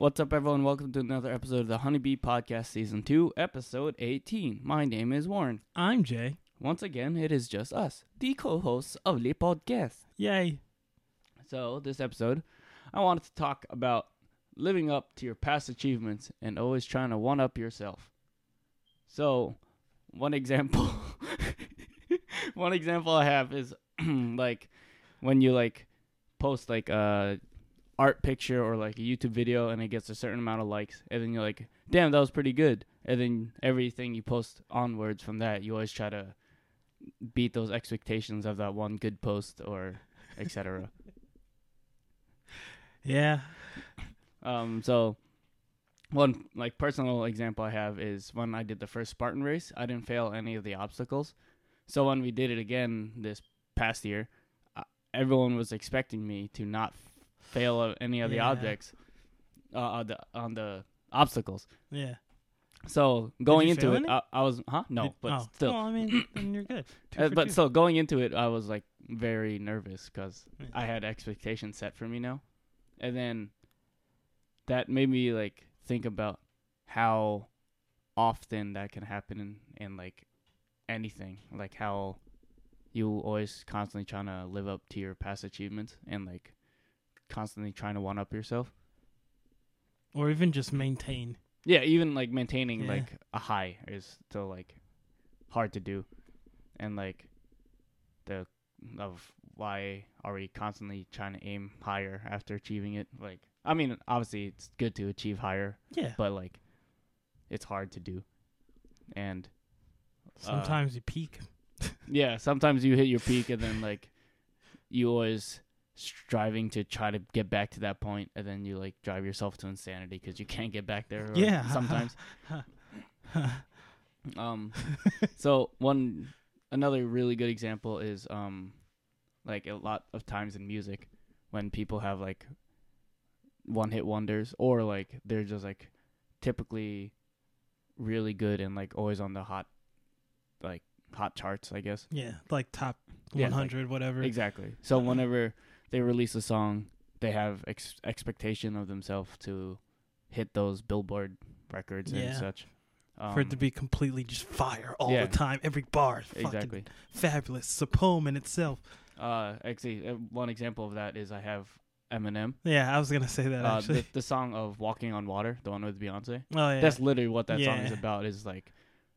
What's up, everyone? Welcome to another episode of the Honeybee Podcast, Season 2, Episode 18. My name is Warren. I'm Jay. Once again, it is just us, the co hosts of the podcast. Yay. So, this episode, I wanted to talk about living up to your past achievements and always trying to one up yourself. So, one example, one example I have is like when you like post like a art picture or like a YouTube video and it gets a certain amount of likes, and then you're like, "Damn, that was pretty good." And then everything you post onwards from that, you always try to beat those expectations of that one good post or etc. Yeah. Um, so one like personal example I have is when I did the first Spartan race, I didn't fail any of the obstacles. So when we did it again this past year, uh, everyone was expecting me to not fail of any of the Yeah. objects uh, on the on the obstacles. Yeah. So going you into it, any? I, I was huh no, Did- but oh, still, Well, I mean, then you're good. Two uh, for but two. still going into it, I was like very nervous because Yeah. I had expectations set for me now, and then that made me like think about how often that can happen in, in like anything, like how you always constantly trying to live up to your past achievements and like constantly trying to one up yourself. or even just maintain. Yeah, even like maintaining Yeah. like a high is still like hard to do, and like the of why are we constantly trying to aim higher after achieving it? Like, I mean, obviously it's good to achieve higher, Yeah. but like it's hard to do, and uh, Sometimes you peak. yeah, sometimes you hit your peak and then like you always striving to try to get back to that point and then you like drive yourself to insanity because you can't get back there Yeah. sometimes um so one another really good example is um like a lot of times in music when people have like one hit wonders or like they're just like typically really good and like always on the hot like hot charts i guess yeah. Like top Yeah, like- 100, whatever. Exactly. So whenever they release a song, they have ex- expectation of themselves to hit those Billboard records and such. Um, For it to be completely just fire all yeah. the time. Every bar is fucking exactly. fabulous. It's a poem in itself. Uh, actually, uh, one example of that is I have Eminem. Yeah, I was to say that Uh, actually. the, the song of "Walking on Water," the one with Beyonce. oh, yeah. That's literally what that song is about. Is like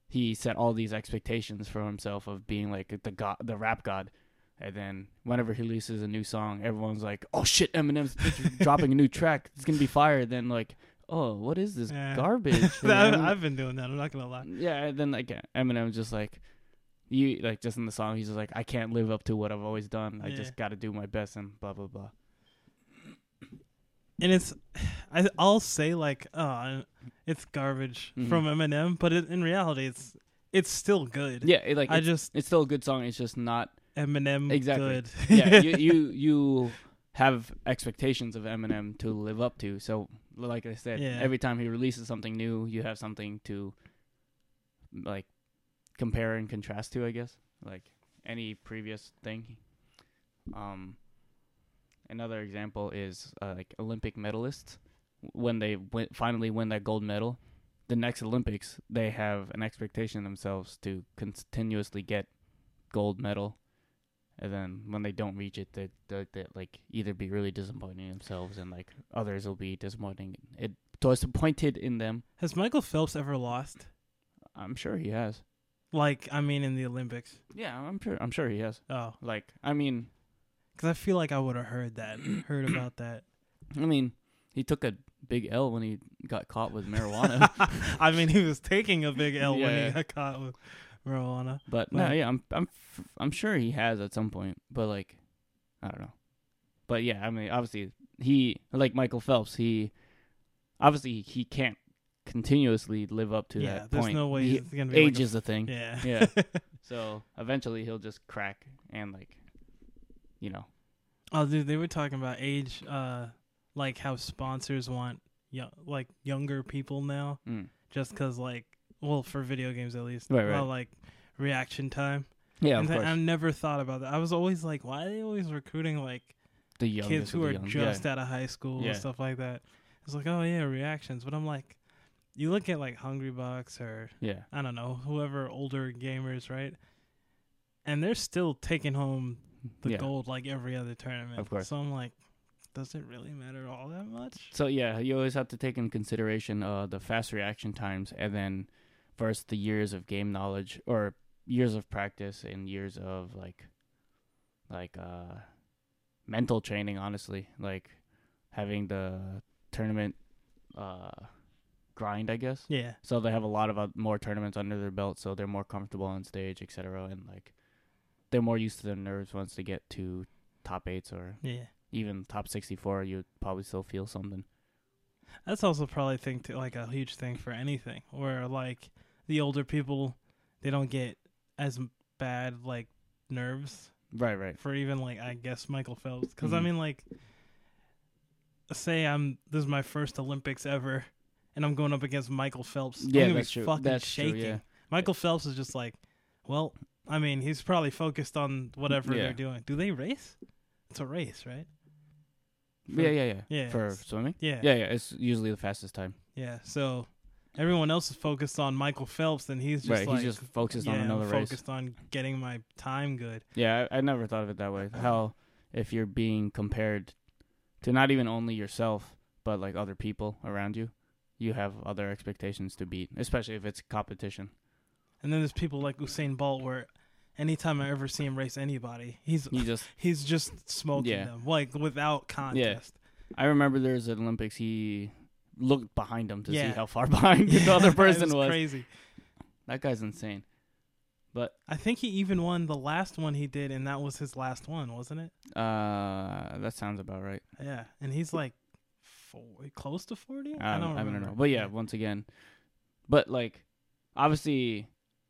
he set all these expectations for himself of being like the god, the rap god, and then whenever he releases a new song, everyone's like, "Oh shit, Eminem's dropping a new track. It's gonna be fire." Then like, "Oh, what is this Yeah. garbage?" Know? I've been doing that. I'm not going to lie. yeah, and then like Eminem's just like. You like just in the song, he's just like, I can't live up to what I've always done. I Yeah. just got to do my best and blah blah blah. and it's I, I'll say like oh it's garbage Mhm. from Eminem, but it, in reality it's it's still good. Yeah, it, like I just it's still a good song. It's just not Eminem Exactly. good. yeah, you, you you have expectations of Eminem to live up to. So, like I said, Yeah. every time he releases something new, you have something to like compare and contrast to. I guess like any previous thing. Um, another example is uh, like Olympic medalists when they win, finally win that gold medal. The next Olympics, they have an expectation themselves to continuously get gold medal and then when they don't reach it, they they they like either be really disappointing themselves, and like others will be disappointing it disappointed in them. Has Michael Phelps ever lost? I'm sure he has. Like I mean in the Olympics. Yeah, I'm sure. I'm sure he has. Oh, Like, I mean, cuz I feel like I would have heard that, heard about that. I mean, he took a big L when he got caught with marijuana. I mean he was taking a big L when he got caught with marijuana. but no, Well- yeah, I'm I'm I'm sure he has at some point. But like, I don't know. But yeah, I mean, obviously he like Michael Phelps. He obviously he can't continuously live up to yeah, that there's point. no way He- it's going to be age like a- is a thing. Yeah. Yeah. So eventually he'll just crack and like, you know. Oh, dude, they were talking about age, uh, like how sponsors want young, like younger people now, Mm. just because, like, well, for video games at least, Right, right. well, like reaction time. Yeah, and th- course. I never thought about that. I was always like, why are they always recruiting like the youngest kids who are young. just yeah. out of high school Yeah. and stuff like that? It's like, oh yeah, reactions. But I'm like, you look at like Hungrybox or Yeah. I don't know, whoever older gamers, right? And they're still taking home the yeah. gold like every other tournament. Of course. So I'm like, does it really matter all that much? So yeah, you always have to take in consideration uh, the fast reaction times, and then versus the years of game knowledge or years of practice and years of like, like uh, mental training. Honestly, like having the tournament uh, grind, I guess. Yeah. So they have a lot of uh, more tournaments under their belt, so they're more comfortable on stage, etc. And like, they're more used to the nerves once they get to top eights or Yeah. even top sixty-four. You'd probably still feel something. That's also probably think to, like a huge thing for anything where like the older people they don't get as bad like nerves Right, right. for even like I guess Michael Phelps because I Mhm. mean like say I'm this is my first Olympics ever and I'm going up against Michael Phelps I'm Yeah, that's true. fucking That's true, shaking yeah. Michael Phelps is just like well I mean he's probably focused on whatever Yeah. they're doing do they race it's a race right Yeah, yeah, yeah. yeah For swimming? yeah Yeah, yeah. It's usually the fastest time. Yeah, so everyone else is focused on Michael Phelps, and he's just right. like, He's just focused yeah, on another race. focused on getting my time good. Yeah, I, I never thought of it that way. How if you're being compared to not even only yourself, but like other people around you, you have other expectations to beat, especially if it's competition. And then there's people like Usain Bolt, where anytime I ever see him race anybody, he's You just he's just smoking Yeah. them like without contest. Yeah. I remember there's an Olympics he looked behind him to Yeah. see how far behind the other person was. crazy. That guy's insane. But I think he even won the last one he did, and that was his last one, wasn't it? uh that sounds about right. Yeah, and he's like four, close to forty. I don't, I don't know. But yeah, once again, but like, obviously,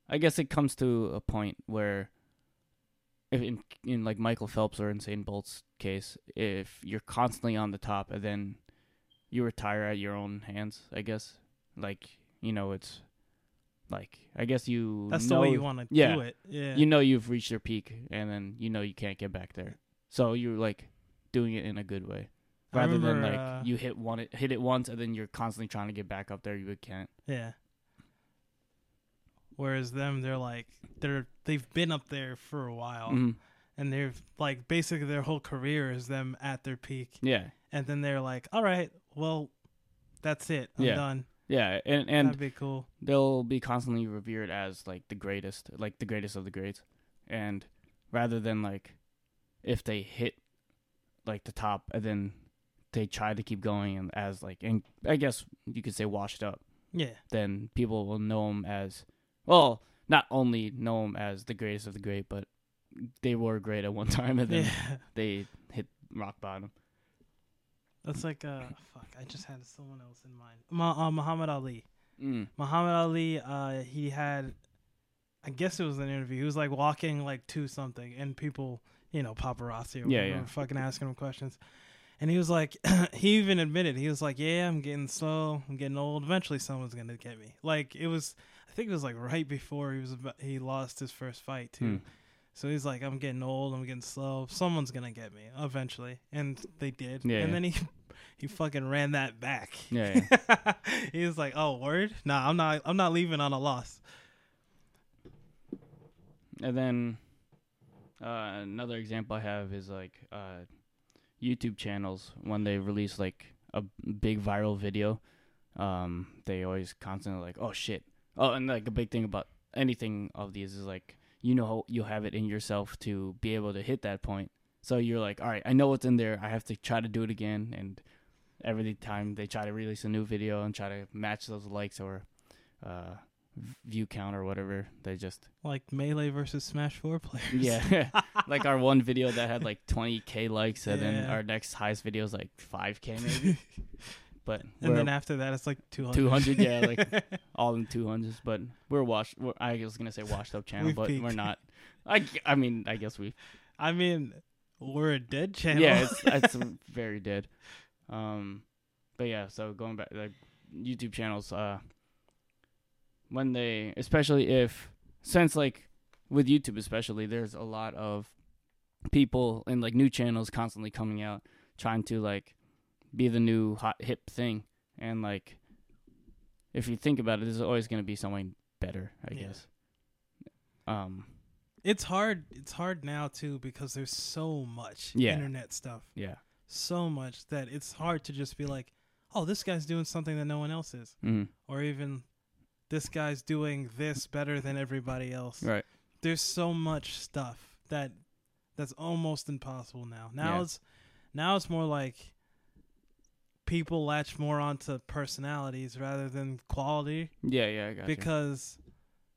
I guess it comes to a point where, if in in like Michael Phelps or Usain Bolt's case, if you're constantly on the top and then you retire at your own hands, I guess, like you know, it's like I guess you that's know, the way you want to yeah. do it. Yeah, you know you've reached your peak and then you know you can't get back there, so you're like doing it in a good way rather than like uh, you hit one hit it once and then you're constantly trying to get back up there you can't Yeah. Whereas them, they're like they're they've been up there for a while, Mhm. and they've like basically their whole career is them at their peak, yeah and then they're like, all right, well, that's it, I'm Yeah. done. yeah and and That'd be cool. they'll be constantly revered as like the greatest like the greatest of the greats and rather than like if they hit like the top and then they try to keep going and as like and i guess you could say washed up Yeah, then people will know them as well not only know them as the greatest of the great but they were great at one time and then yeah. they hit rock bottom That's like uh, fuck. I just had someone else in mind. Ma- uh, Muhammad Ali. mm. Muhammad Ali. Uh, he had, I guess it was an interview. He was like walking like to something, and people, you know, paparazzi or Yeah, whatever, yeah. were fucking asking him questions. And he was like, he even admitted he was like, yeah, I'm getting slow, I'm getting old. Eventually, someone's gonna get me. Like it was, I think it was like right before he was about, he lost his first fight too. Hmm. So he's like, I'm getting old, I'm getting slow. Someone's gonna get me eventually, and they did. Yeah, and yeah. then he he fucking ran that back. Yeah, yeah. he was like, "Oh, word? Nah, I'm not. I'm not leaving on a loss." And then uh, another example I have is like uh, YouTube channels when they release like a big viral video, um, they always constantly like, oh shit. Oh, and like a big thing about anything of these is like you know you'll have it in yourself to be able to hit that point. So you're like, all right, I know what's in there. I have to try to do it again. And every time they try to release a new video and try to match those likes or uh, view count or whatever, they just Like melee versus Smash Four players. yeah, like our one video that had like 20k likes, and then our next highest video is like 5k maybe. But and we're then after that, it's like 200. 200, yeah, like all in 200s. But we're washed. We're, I was gonna say washed up channel, We've but peaked. we're not. I, I mean, I guess we. I mean, we're a dead channel. Yeah, it's it's very dead. Um, but yeah, so going back like YouTube channels, uh, when they, especially if since like with YouTube especially, there's a lot of people and like new channels constantly coming out trying to like be the new hot hip thing, and like, if you think about it, there's always gonna be something better, I Yeah. guess. Um, It's hard. It's hard now too because there's so much Yeah. internet stuff, yeah. so much that it's hard to just be like, "Oh, this guy's doing something that no one else is," Mm. or even this guy's doing this better than everybody else. Right. There's so much stuff that that's almost impossible now. Now Yeah. it's now it's more like people latch more onto personalities rather than quality Yeah, yeah, I got you. because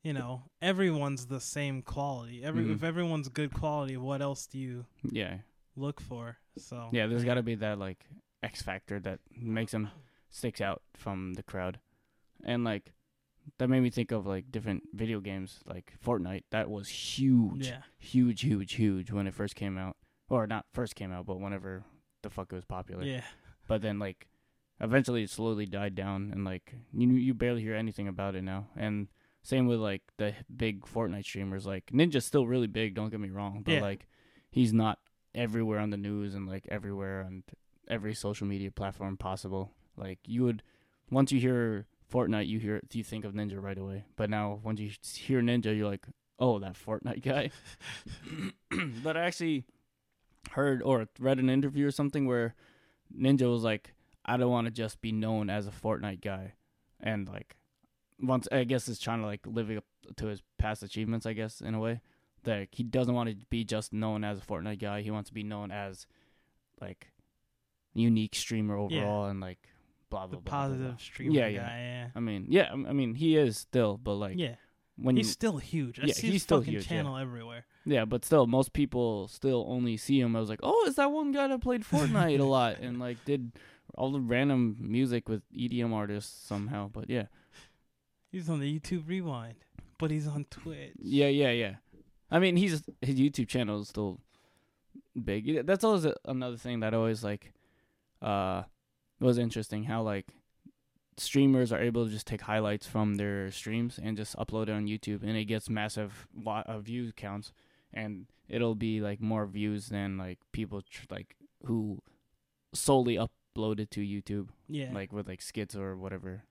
you know everyone's the same quality. Every Mhm. if everyone's good quality, what else do you Yeah, look for? So yeah. There's got to be that like X factor that makes them sticks out from the crowd, and like that made me think of like different video games, like Fortnite. That was huge, yeah, huge, huge, huge when it first came out, or not first came out, but whenever the fuck it was popular. yeah, But then like eventually it slowly died down, and like you you barely hear anything about it now. And same with like the big Fortnite streamers. Like Ninja's still really big. Don't get me wrong, but Yeah. like he's not everywhere on the news and like everywhere on every social media platform possible. Like you would once you hear Fortnite, you hear you think of Ninja right away. But now once you hear Ninja, you're like, oh, that Fortnite guy. but I actually heard or read an interview or something where Ninja was like, I don't want to just be known as a Fortnite guy, and like once I guess is trying to like live up to his past achievements. I guess in a way that he doesn't want to be just known as a Fortnite guy. He wants to be known as like unique streamer overall and like blah blah the blah. blah, blah. positive streamer Yeah, guy. yeah. Yeah, I mean, yeah, I mean he is still, but like yeah. When He's you still huge. I Yeah, see he's his still fucking huge, yeah. channel everywhere. Yeah, but still, most people still only see him I was like, oh, is that one guy that played Fortnite a lot and like did all the random music with EDM artists somehow. But yeah, He's on the YouTube Rewind, but he's on Twitch. yeah, yeah, yeah. I mean, he's his YouTube channel is still big. That's always a, another thing that always like uh was interesting how like streamers are able to just take highlights from their streams and just upload it on YouTube and it gets massive lot of view counts and it'll be like more views than like people tr- like who solely uploaded to YouTube Yeah, like with like skits or whatever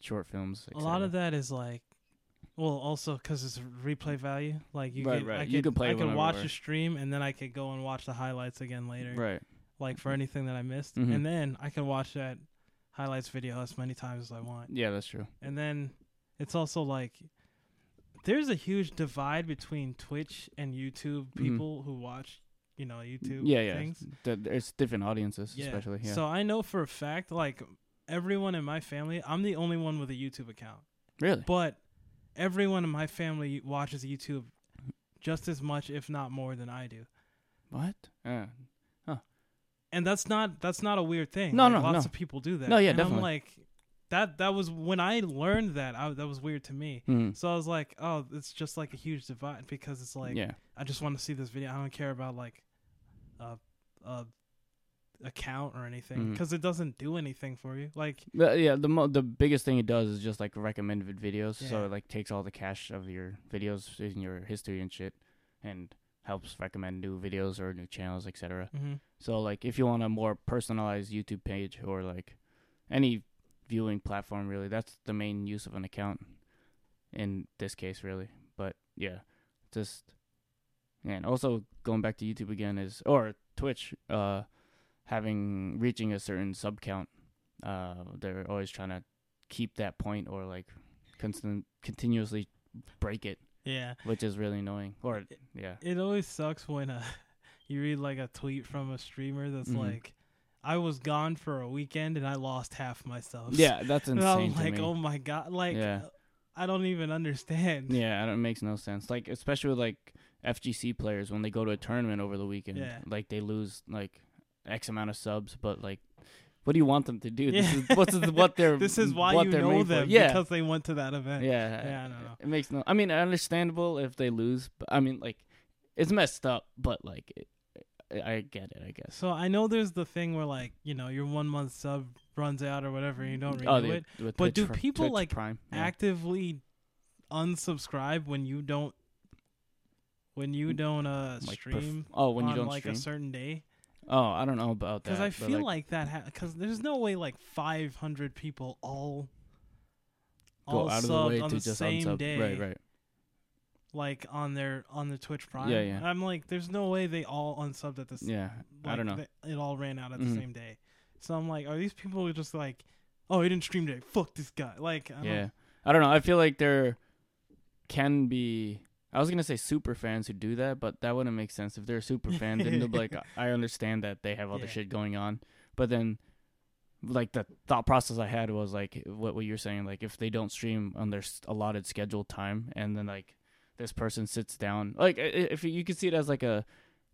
short films a lot of that is like, well, also because it's replay value. Like you Right, could, right. I You could, could play I could watch a stream and then I could go and watch the highlights again later. right Like for anything that I missed, Mhm. and then I can watch that highlights video as many times as I want. yeah that's true And then it's also like there's a huge divide between Twitch and YouTube Mhm. people who watch, you know, YouTube yeah yeah things. Th- there's different audiences Yeah. especially yeah So I know for a fact, like everyone in my family, I'm the only one with a YouTube account. really But everyone in my family watches YouTube just as much, if not more, than I do. what uh, And that's not that's not a weird thing. No, Like, no, lots no. of people do that. No, yeah, and definitely. I'm like, that that was when I learned that. I, that was weird to me. hmm. So I was like, oh, it's just like a huge divide because it's like yeah I just want to see this video. I don't care about like a a account or anything because it doesn't do anything for you. Like But yeah, the mo- the biggest thing it does is just like recommended videos. So it like takes all the cache of your videos in your history and shit, and helps recommend new videos or new channels, etc. mhm. So like if you want a more personalized YouTube page or like any viewing platform, really, that's the main use of an account. In this case, really, but yeah, just and also going back to YouTube again is or Twitch, uh, having reaching a certain sub count, uh, they're always trying to keep that point or like constant continuously break it, yeah. which is really annoying. Or yeah, It always sucks when uh, you read like a tweet from a streamer that's Mhm. like, "I was gone for a weekend and I lost half myself. yeah, that's insane I'm like, me. "Oh my god!" Like, Yeah. I don't even understand. Yeah, I don't- it makes no sense. Like especially with like FGC players when they go to a tournament over the weekend, Yeah. like they lose like X amount of subs, but like, what do you want them to do? This is what's what they're This is why what you they're know for. them Yeah, because they went to that event. yeah, Yeah, I don't know. It makes no. I mean, understandable if they lose, but I mean, like, it's messed up, but like, it, I get it. I guess. So I know there's the thing where like you know your one month sub runs out or whatever and you don't renew oh, they, it. But do people, Twitch like, Prime? Yeah. Actively unsubscribe when you don't when you don't uh Like, stream oh, when on you don't like stream. a certain day. Oh, I don't know about that. Because I feel like, that because there's no way like 500 people all go all out of the way on to the just same unsub. day, Right, right. like on their on the Twitch Prime. Yeah, yeah. I'm like, there's no way they all unsubbed at the same. Yeah, I don't know. It all ran out at Mhm. the same day. So I'm like, are these people just like, oh, he didn't stream today. Fuck this guy. Like, I don't- Yeah, I don't know. I feel like there can be. I was gonna say super fans who do that, but that wouldn't make sense. If they're a super fan, then they'll be like, I understand that they have other Yeah. shit going on, but then, like the thought process I had was like what what you're saying. Like if they don't stream on their allotted scheduled time, and then like this person sits down, like if you, could see it as like a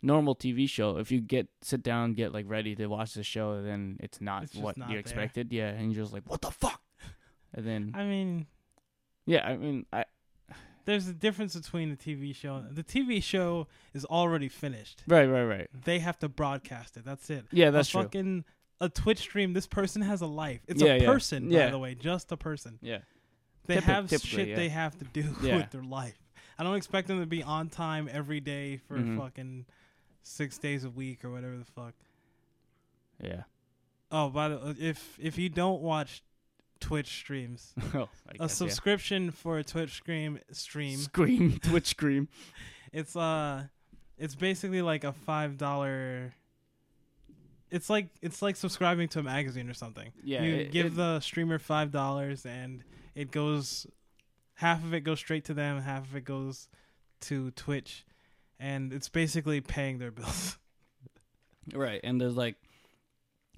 normal TV show. If you get sit down, get like ready to watch the show, then it's not It's what not you there. expected. Yeah, and you're just like, what the fuck? And then I mean, yeah, I mean, I there's a difference between the TV show. The TV show is already finished. right, right, right. They have to broadcast it. That's it. Yeah, that's a true. fucking a Twitch stream. This person has a life. It's Yeah, a yeah. person, by Yeah. the way, just a person. Yeah, They have shit they have to do with their life. I don't expect them to be on time every day for Mhm. fucking six days a week or whatever the fuck. yeah. Oh, by the if if you don't watch Twitch streams, oh, I a guess, yeah. subscription for a Twitch stream stream, Scream, Twitch scream. it's uh, it's basically like a five dollar. It's like it's like subscribing to a magazine or something. Yeah, you it- give it- the streamer five dollars and it goes, half of it goes straight to them, half of it goes to Twitch, and it's basically paying their bills. Right, and there's like,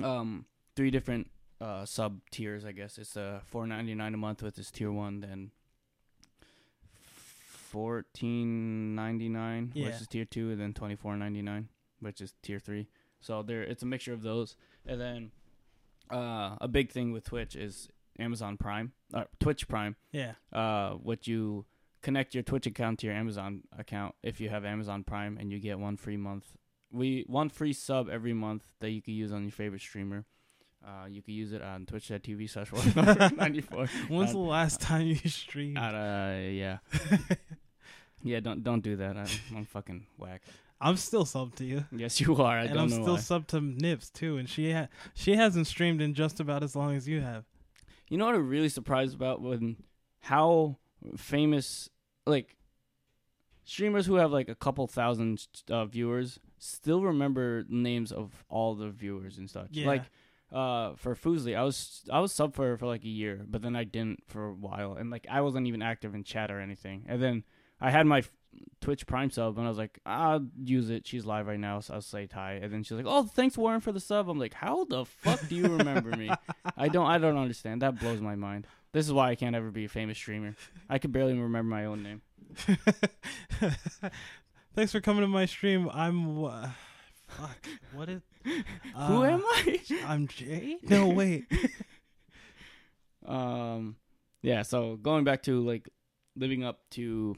um, three different uh sub tiers. I guess it's uh four ninety nine a month with this tier one, then fourteen ninety nine, which is tier two, and then twenty four ninety nine, which is tier three. So there, it's a mixture of those, and then uh a big thing with Twitch is Amazon Prime, uh, Twitch Prime. yeah, uh, what you connect your Twitch account to your Amazon account if you have Amazon Prime, and you get one free month. We one free sub every month that you can use on your favorite streamer. Uh, you can use it on twitch.tv slash ninety four. When's Uh, the last time you streamed? Uh, yeah, yeah. Don't don't do that. I'm, I'm fucking whack. I'm still sub to you. Yes, you are. I and I'm still why. sub to Nips too, and she ha- she hasn't streamed in just about as long as you have. You know what I'm really surprised about when how famous like streamers who have like a couple thousand uh, viewers still remember names of all the viewers and such. Yeah. Like uh for Foosley, I was I was sub for for like a year, but then I didn't for a while, and like I wasn't even active in chat or anything. And then I had my Twitch Prime sub, and I was like, I'll use it. She's live right now, so I'll say hi. And then she's like, Oh, thanks Warren for the sub. I'm like, How the fuck do you remember me? I don't I don't understand. That blows my mind. This is why I can't ever be a famous streamer. I could barely remember my own name. Thanks for coming to my stream. I'm uh, fuck. What is? Who uh, am I? I'm Jay. No wait. um yeah so going back to like living up to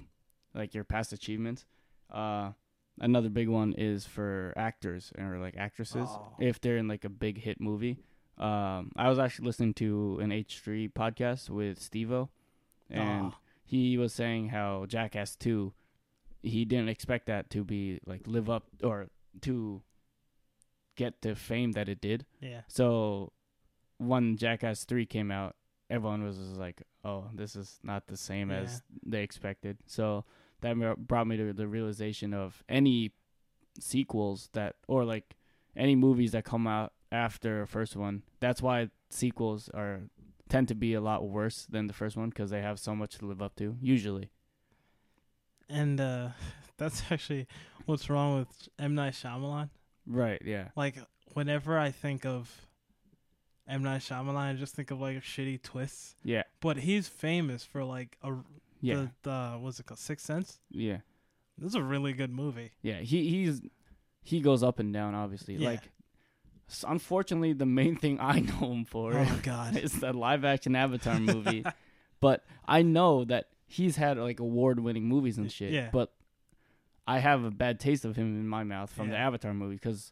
like your past achievements uh another big one is for actors or like actresses Oh. if they're in like a big hit movie um i was actually listening to an h3 podcast with steve-o and Aw. he was saying how jackass 2 he didn't expect that to be like live up or to get the fame that it did yeah. so when Jackass 3 came out, everyone was like, "Oh, this is not the same as they expected." So that brought me to the realization of any sequels that or like any movies that come out after a first one. That's why sequels are tend to be a lot worse than the first one because they have so much to live up to. Usually, And uh, that's actually what's wrong with M Night Shyamalan. Right? Yeah, Like whenever I think of M Night Shyamalan, I just think of like shitty twists. yeah, But he's famous for like a yeah, the, the what's it called Sixth Sense. yeah. This is a really good movie. Yeah, he he's he goes up and down. Obviously, Yeah. like unfortunately, the main thing I know him for Oh God. is the live action Avatar movie. but I know that he's had like award winning movies and shit. Yeah. But I have a bad taste of him in my mouth from the Avatar movie because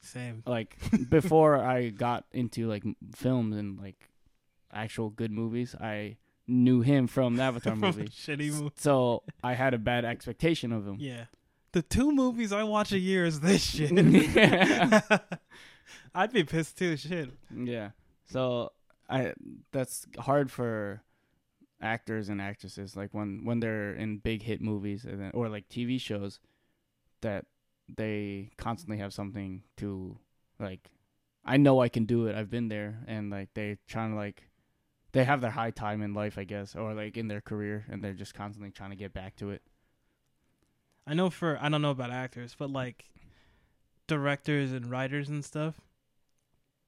Same. like before I got into like films and like actual good movies, I knew him from the Avatar movie. shitty movie. So I had a bad expectation of him Yeah. the two movies I watch a year is this shit. I'd be pissed too. Shit. Yeah. So I that's hard for actors and actresses like when when they're in big hit movies and then, or like TV shows that they constantly have something to like I know I can do it. I've been there and like they're trying to like they have their high time in life, I guess, or like in their career and they're just constantly trying to get back to it. I know for I don't know about actors, but like directors and writers and stuff.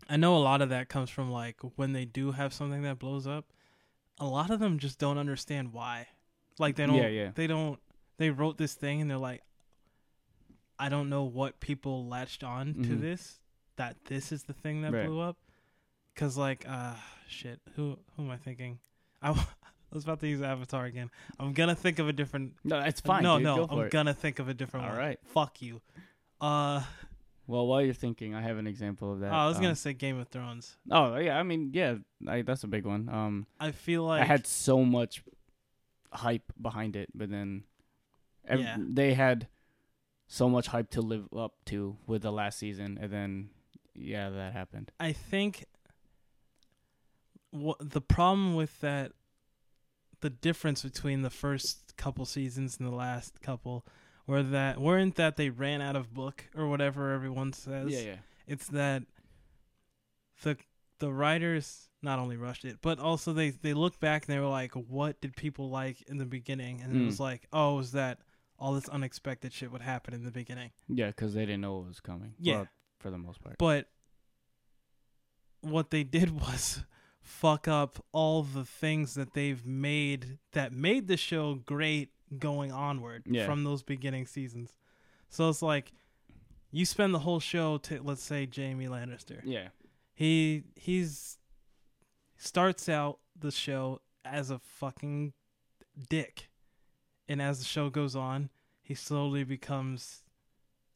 I know a lot of that comes from like when they do have something that blows up, a lot of them just don't understand why. Like they don't Yeah, yeah. they don't they wrote this thing and they're like I don't know what people latched on to Mhm. this that this is the thing that Right. blew up cuz like uh shit, who who am I thinking? I was about to use Avatar again. I'm going to think of a different No, it's fine. No, dude. no, I'm going to think of a different All one. right. Fuck you. Uh Well, while you're thinking, I have an example of that. oh, I was Um, gonna say Game of Thrones. Oh yeah, I mean, yeah, I, that's a big one. Um, I feel like I had so much hype behind it, but then Yeah. they had so much hype to live up to with the last season, and then yeah, that happened. I think what the problem with that, the difference between the first couple seasons and the last couple, were that weren't that they ran out of book or whatever everyone says. Yeah, yeah, It's that the the writers not only rushed it, but also they they look back and they were like, what did people like in the beginning? And it Mm. was like, oh, it was that all this unexpected shit would happen in the beginning. yeah, because they didn't know it was coming. Yeah. Well, for the most part. But what they did was fuck up all the things that they've made that made the show great going onward Yeah. from those beginning seasons. So it's like you spend the whole show to let's say Jaime Lannister. Yeah, He he's starts out the show as a fucking dick. And as the show goes on, he slowly becomes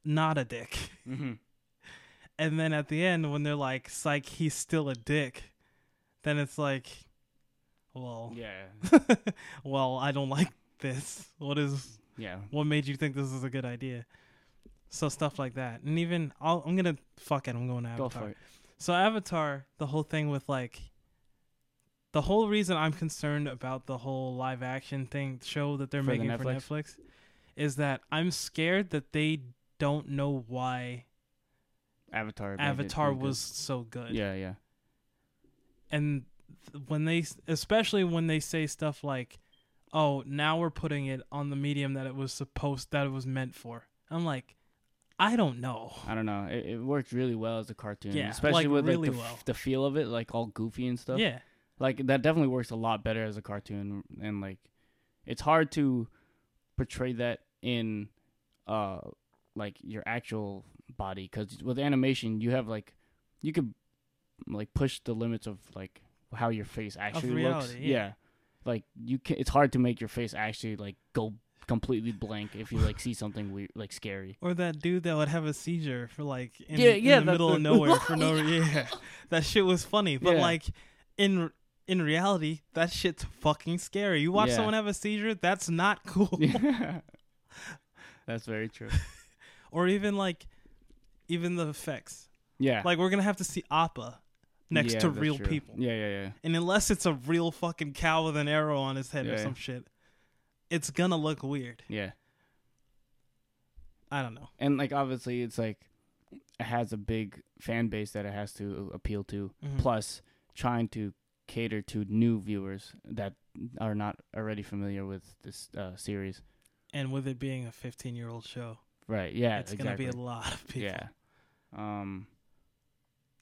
not a dick. hmm And then at the end, when they're like, "Psych, he's still a dick," then it's like, "Well, yeah, well, I don't like this. What is? yeah. What made you think this is a good idea?" So stuff like that, and even I'll, I'm gonna fuck it. I'm going to Go Avatar. for it. So Avatar, the whole thing with like, the whole reason I'm concerned about the whole live action thing show that they're For the making for Netflix? Netflix, is that I'm scared that they don't know why Avatar. Avatar really good. was so good. Yeah, yeah, and when they especially when they say stuff like oh now we're putting it on the medium that it was supposed that it was meant for i'm like i don't know I don't know. It, it worked really well as a cartoon. Yeah, especially like, with like really the, f- well. the feel of it, like all goofy and stuff. yeah like that definitely works a lot better as a cartoon and like it's hard to portray that in uh like your actual body because with animation you have like you could like push the limits of like how your face actually looks reality, yeah. Like you can it's hard to make your face actually like go completely blank if you like see something weird like scary. Or that dude that would have a seizure for like in, Yeah, in the middle of nowhere for no reason yeah. That shit was funny but Yeah. like in in reality that shit's fucking scary. You watch Yeah. someone have a seizure that's not cool. Yeah. That's very true. Or even like even the effects. Yeah. Like we're gonna have to see appa next Yeah, to real true. people yeah yeah yeah And unless it's a real fucking cow with an arrow on his head or Yeah. some shit, it's gonna look weird. yeah I don't know. and like obviously it's like it has a big fan base that it has to appeal to Mhm. plus trying to cater to new viewers that are not already familiar with this uh, series And with it being a 15 year old show, right yeah it's exactly gonna be a lot of people. yeah um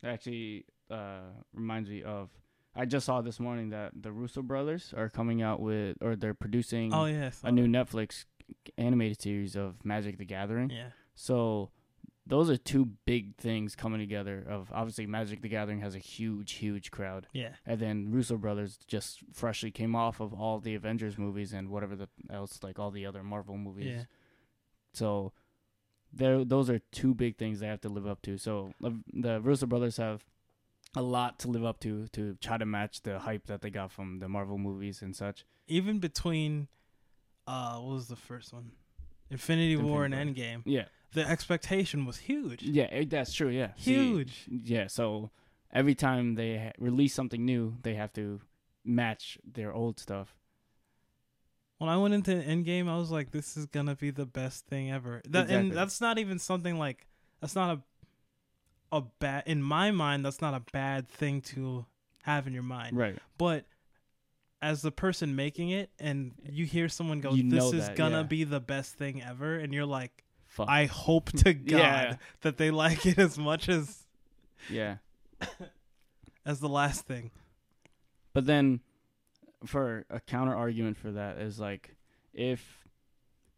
actually uh reminds me of i just saw this morning that the russo brothers are coming out with or they're producing Oh yeah. A new that. netflix animated series of magic the gathering Yeah. So those are two big things coming together. Of obviously Magic the Gathering has a huge, huge crowd, Yeah. and then Russo brothers just freshly came off of all the Avengers movies and whatever the else, like all the other Marvel movies. Yeah. So there, those are two big things they have to live up to. So uh, the Russo brothers have a lot to live up to to try to match the hype that they got from the Marvel movies and such. Even between, uh, what was the first one? Infinity War and Infinity Endgame, Yeah, the expectation was huge. yeah, it, that's true. Yeah, See, Huge. yeah, so every time they ha- release something new, they have to match their old stuff. When I went into Endgame, I was like, "This is gonna be the best thing ever." That Exactly. and that's not even something like that's not a a bad in my mind. That's not a bad thing to have in your mind. Right. But as the person making it, and you hear someone go, You "This is that, gonna yeah. be the best thing ever," and you're like, Fuck. "I hope to God Yeah. that they like it as much as yeah. as the last thing." But then, for a counter argument for that is like, if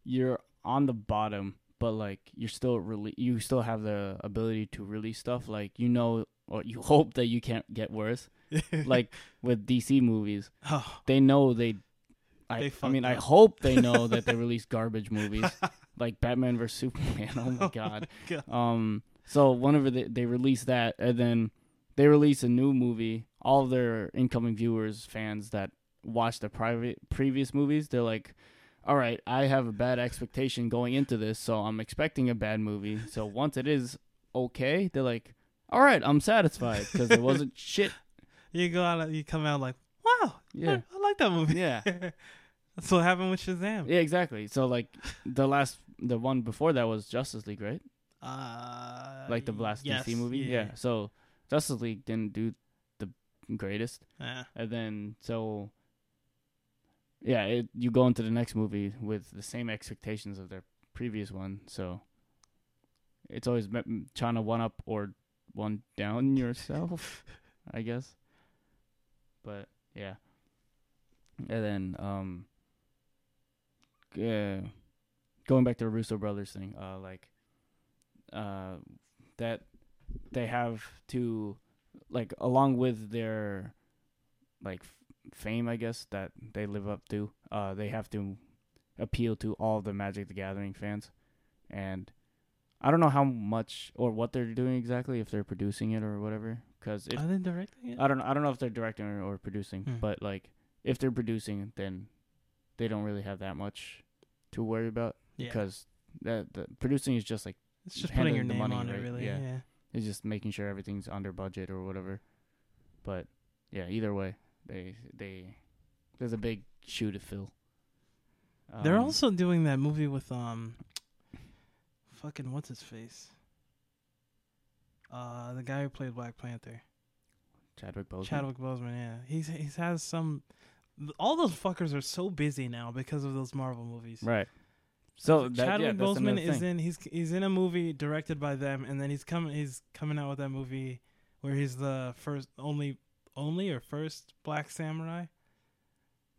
you're on the bottom, but like you're still really, you still have the ability to release stuff. Like you know, or you hope that you can't get worse. like with DC movies, oh, they know they. I, I mean, fucked I hope they know that they release garbage movies like Batman vs Superman. Oh my god. God. Um. So whenever they they release that, and then they release a new movie, all their incoming viewers, fans that watch the private previous movies, they're like, "All right, I have a bad expectation going into this, so I'm expecting a bad movie. So once it is okay, they're like, all right, I'm satisfied because it wasn't shit. You go out, you come out like, "Wow, Yeah. I, I like that movie." Yeah, That's what happened with Shazam. yeah, exactly. So like the last, the one before that was Justice League, right? Uh, Like the last yes, DC movie. Yeah. So Justice League didn't do the greatest. yeah. and then so yeah it, you go into the next movie with the same expectations of their previous one so it's always trying to one up or one down yourself i guess. But yeah. And then um yeah going back to the russo brothers thing uh like uh that they have to like along with their like fame, I guess that they live up to. Uh, they have to appeal to all the Magic the Gathering fans, and I don't know how much or what they're doing exactly if they're producing it or whatever. Because if Are they directing it? I don't, I don't know if they're directing or, or producing, Hmm. but like if they're producing, then they don't really have that much to worry about yeah. because that the producing is just like It's just putting your name money, on it, right? really. Yeah. Yeah. it's just making sure everything's under budget or whatever. But yeah, either way, they they there's a big shoe to fill. They're Um, also doing that movie with um, fucking what's his face? Uh, the guy who played Black Panther, Chadwick Boseman. Chadwick Boseman. Yeah, he's he's has some. All those fuckers are so busy now because of those Marvel movies. right? So that, Chadwick yeah, Boseman is in he's he's in a movie directed by them, and then he's coming he's coming out with that movie where he's the first only only or first black samurai.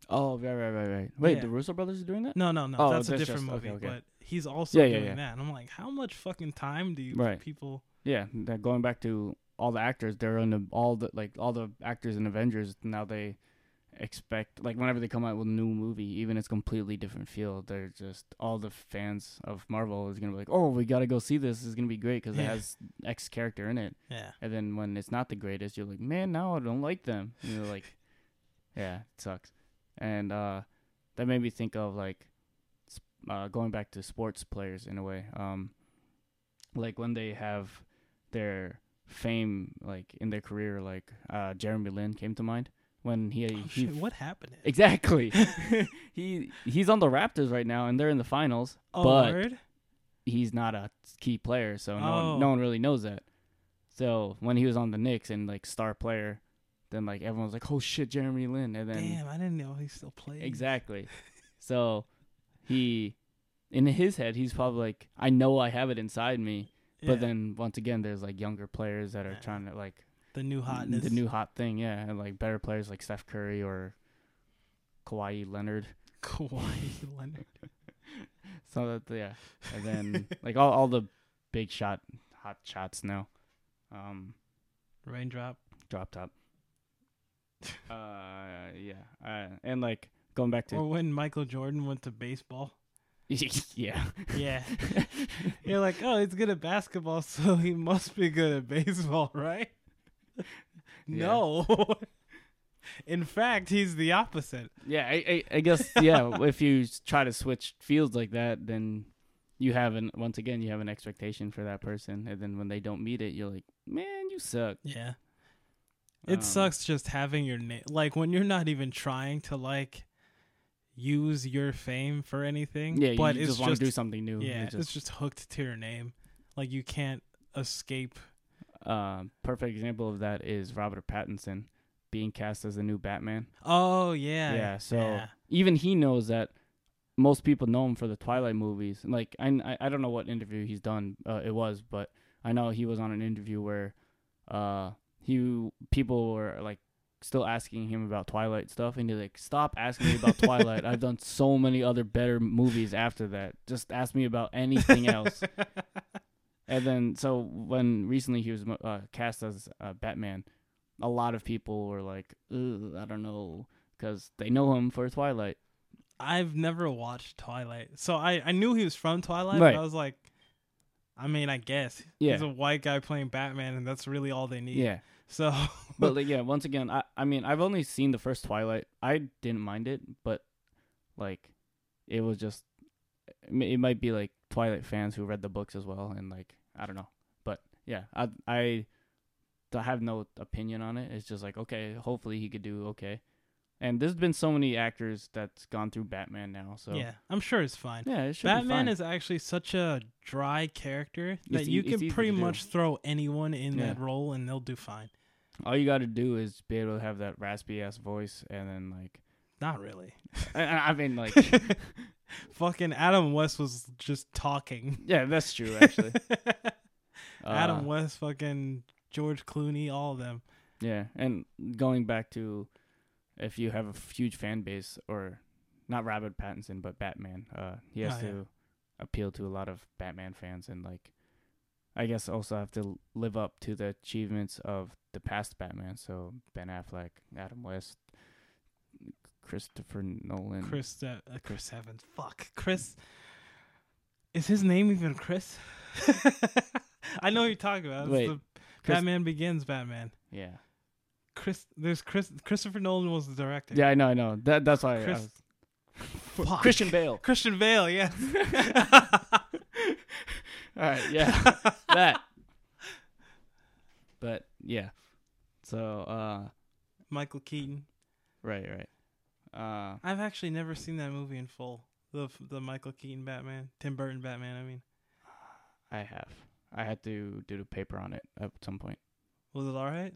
Oh, right, right, right, right. Wait, Yeah. the Russo brothers are doing that? No, no, no, Oh, that's a different just- movie. okay. But he's also Yeah, yeah, doing yeah. that, and I'm like, how much fucking time do you Right. people? Yeah, that going back to all the actors, they're in the, all the like all the actors in Avengers now. They expect like whenever they come out with a new movie, even it's completely different feel. They're just all the fans of Marvel is gonna be like, oh, we gotta go see this. Is gonna be great because it has X character in it. Yeah, And then when it's not the greatest, you're like, man, now I don't like them. And you're like, yeah, it sucks. And uh, that made me think of like uh, going back to sports players in a way. Um, like when they have their fame, like in their career, like uh, Jeremy Lin came to mind when he oh, he shit, what happened? exactly he he's on the Raptors right now and they're in the finals, Oh, but word? he's not a key player, so no Oh. one, no oh. one really knows that. So when he was on the Knicks and like star player, then like everyone was like, "Oh shit, Jeremy Lin," and then Damn, I didn't know he still played. exactly. so he, in his head, he's probably like, "I know I have it inside me," Yeah, but then once again, there's like younger players that are Yeah. trying to like the new hotness, the new hot thing, yeah, and like better players like Steph Curry or Kawhi Leonard. Kawhi Leonard. So that yeah, and then like all all the big shot hot shots now. Um, Raindrop. drop top. uh, yeah, uh, and like going back to Or when Michael Jordan went to baseball. yeah, Yeah. You're like, oh, he's good at basketball, so he must be good at baseball, right? No. In fact, he's the opposite. yeah. I, I I guess yeah. if you try to switch fields like that, then you have an once again you have an expectation for that person, and then when they don't meet it, you're like, man, you suck. Yeah. It Um, sucks just having your name like when you're not even trying to like use your fame for anything. Yeah, but you it's just want just to do something new. yeah, It it's just hooked to your name. Like you can't escape. Um, perfect example of that is Robert Pattinson being cast as the new Batman. Oh yeah, Yeah, so yeah. even he knows that most people know him for the Twilight movies. Like I, I, I don't know what interview he's done. Uh, it was, but I know he was on an interview where, uh, he people were like still asking him about Twilight stuff, and he's like, "Stop asking me about Twilight. I've done so many other better movies after that. Just ask me about anything else." And then, so when recently he was uh, cast as uh, Batman, a lot of people were like, "I don't know," because they know him for Twilight. I've never watched Twilight, so I I knew he was from Twilight. Right. But I was like, I mean, I guess Yeah. he's a white guy playing Batman, and that's really all they need. Yeah, So, but like, yeah, once again, I, I mean, I've only seen the first Twilight. I didn't mind it, but like, it was just, it might be like Twilight fans who read the books as well, and like, I don't know, but yeah, I, I, I have no opinion on it. It's just like, okay, hopefully he could do okay. And there's been so many actors that's gone through Batman now, so yeah, I'm sure it's fine. yeah, it should Batman is actually such a dry character that It's you e- can pretty much throw anyone in Yeah. that role and they'll do fine. All you got to do is be able to have that raspy ass voice, and then like, Not really. I, I mean, like, Fucking Adam West was just talking. yeah, that's true actually. Adam Uh, West, fucking George Clooney, all of them. Yeah, and going back to if you have a f- huge fan base, or not Robert Pattinson, but Batman, uh, he has Oh, yeah. to appeal to a lot of Batman fans, and like, I guess also have to live up to the achievements of the past Batman. So Ben Affleck, Adam West, Christopher Nolan. Chris uh, uh, Chris Evans. Fuck. Chris Is his name even Chris? I know who you're talking about. Wait, the Chris- Batman Begins Batman. Yeah, Chris there's Chris Christopher Nolan was the director. yeah, I know, I know. That that's why. I was-. Christian Bale. Christian Bale, yeah. All right, yeah, that. But yeah, so uh, Michael Keaton. right, right. Uh, I've actually never seen that movie in full. The the Michael Keaton Batman, Tim Burton Batman. I mean, I have. I had to do the paper on it at some point. was it all right?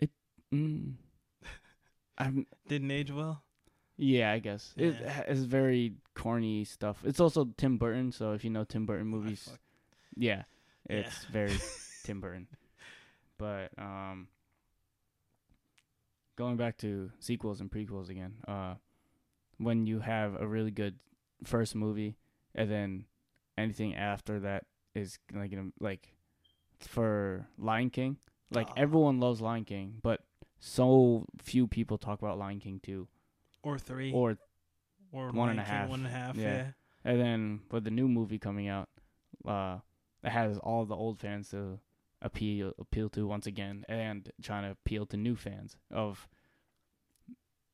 It. Mm. I'm. Didn't age well. Yeah, I guess Yeah. it's very corny stuff. It's also Tim Burton, so if you know Tim Burton movies, yeah, Yeah. it's very Tim Burton. But um, going back to sequels and prequels again, uh, when you have a really good first movie and then anything after that is like you know, like for Lion King, like Aw. everyone loves Lion King, but so few people talk about Lion King two Or three. or or one and King. One and a half. Yeah. Yeah. And then with the new movie coming out, uh, it has all the old fans to appeal appeal to once again, and trying to appeal to new fans of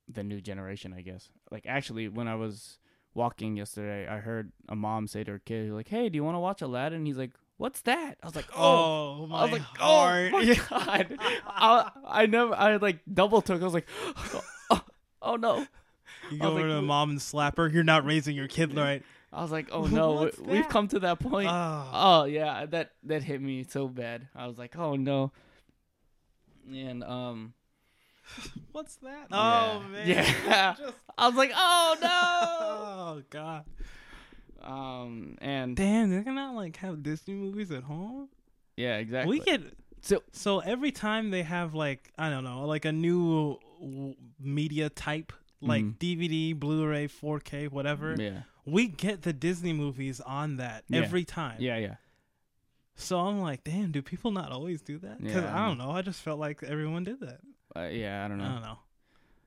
the new generation. I guess. Like actually, when I was walking yesterday, I heard a mom say to her kid, "Like, hey, do you want to watch Aladdin?" He's like, "What's that?" I was like, "Oh." Oh, my I was like, oh heart. "Oh my god!" I, I never, I like double took. I was like, oh, "Oh, oh no!" You go over like, to mom and slap her. You're not raising your kid right. I was like, "Oh no, we've come to that point." Oh. Oh yeah, that that hit me so bad. I was like, "Oh no." And um, What's that? Yeah. Oh man. Yeah. Just- I was like, "Oh no. oh god. um, and Damn, they're gonna like have Disney movies at home. yeah, exactly. We get So- so every time they have like I don't know like a new w- media type like Mhm. DVD, Blu-ray, 4K, whatever. yeah, We get the Disney movies on that Yeah. every time. yeah, yeah. So I'm like, damn, do people not always do that? Because Yeah, I I don't know. I just felt like everyone did that. Uh, yeah, I don't know. I don't know.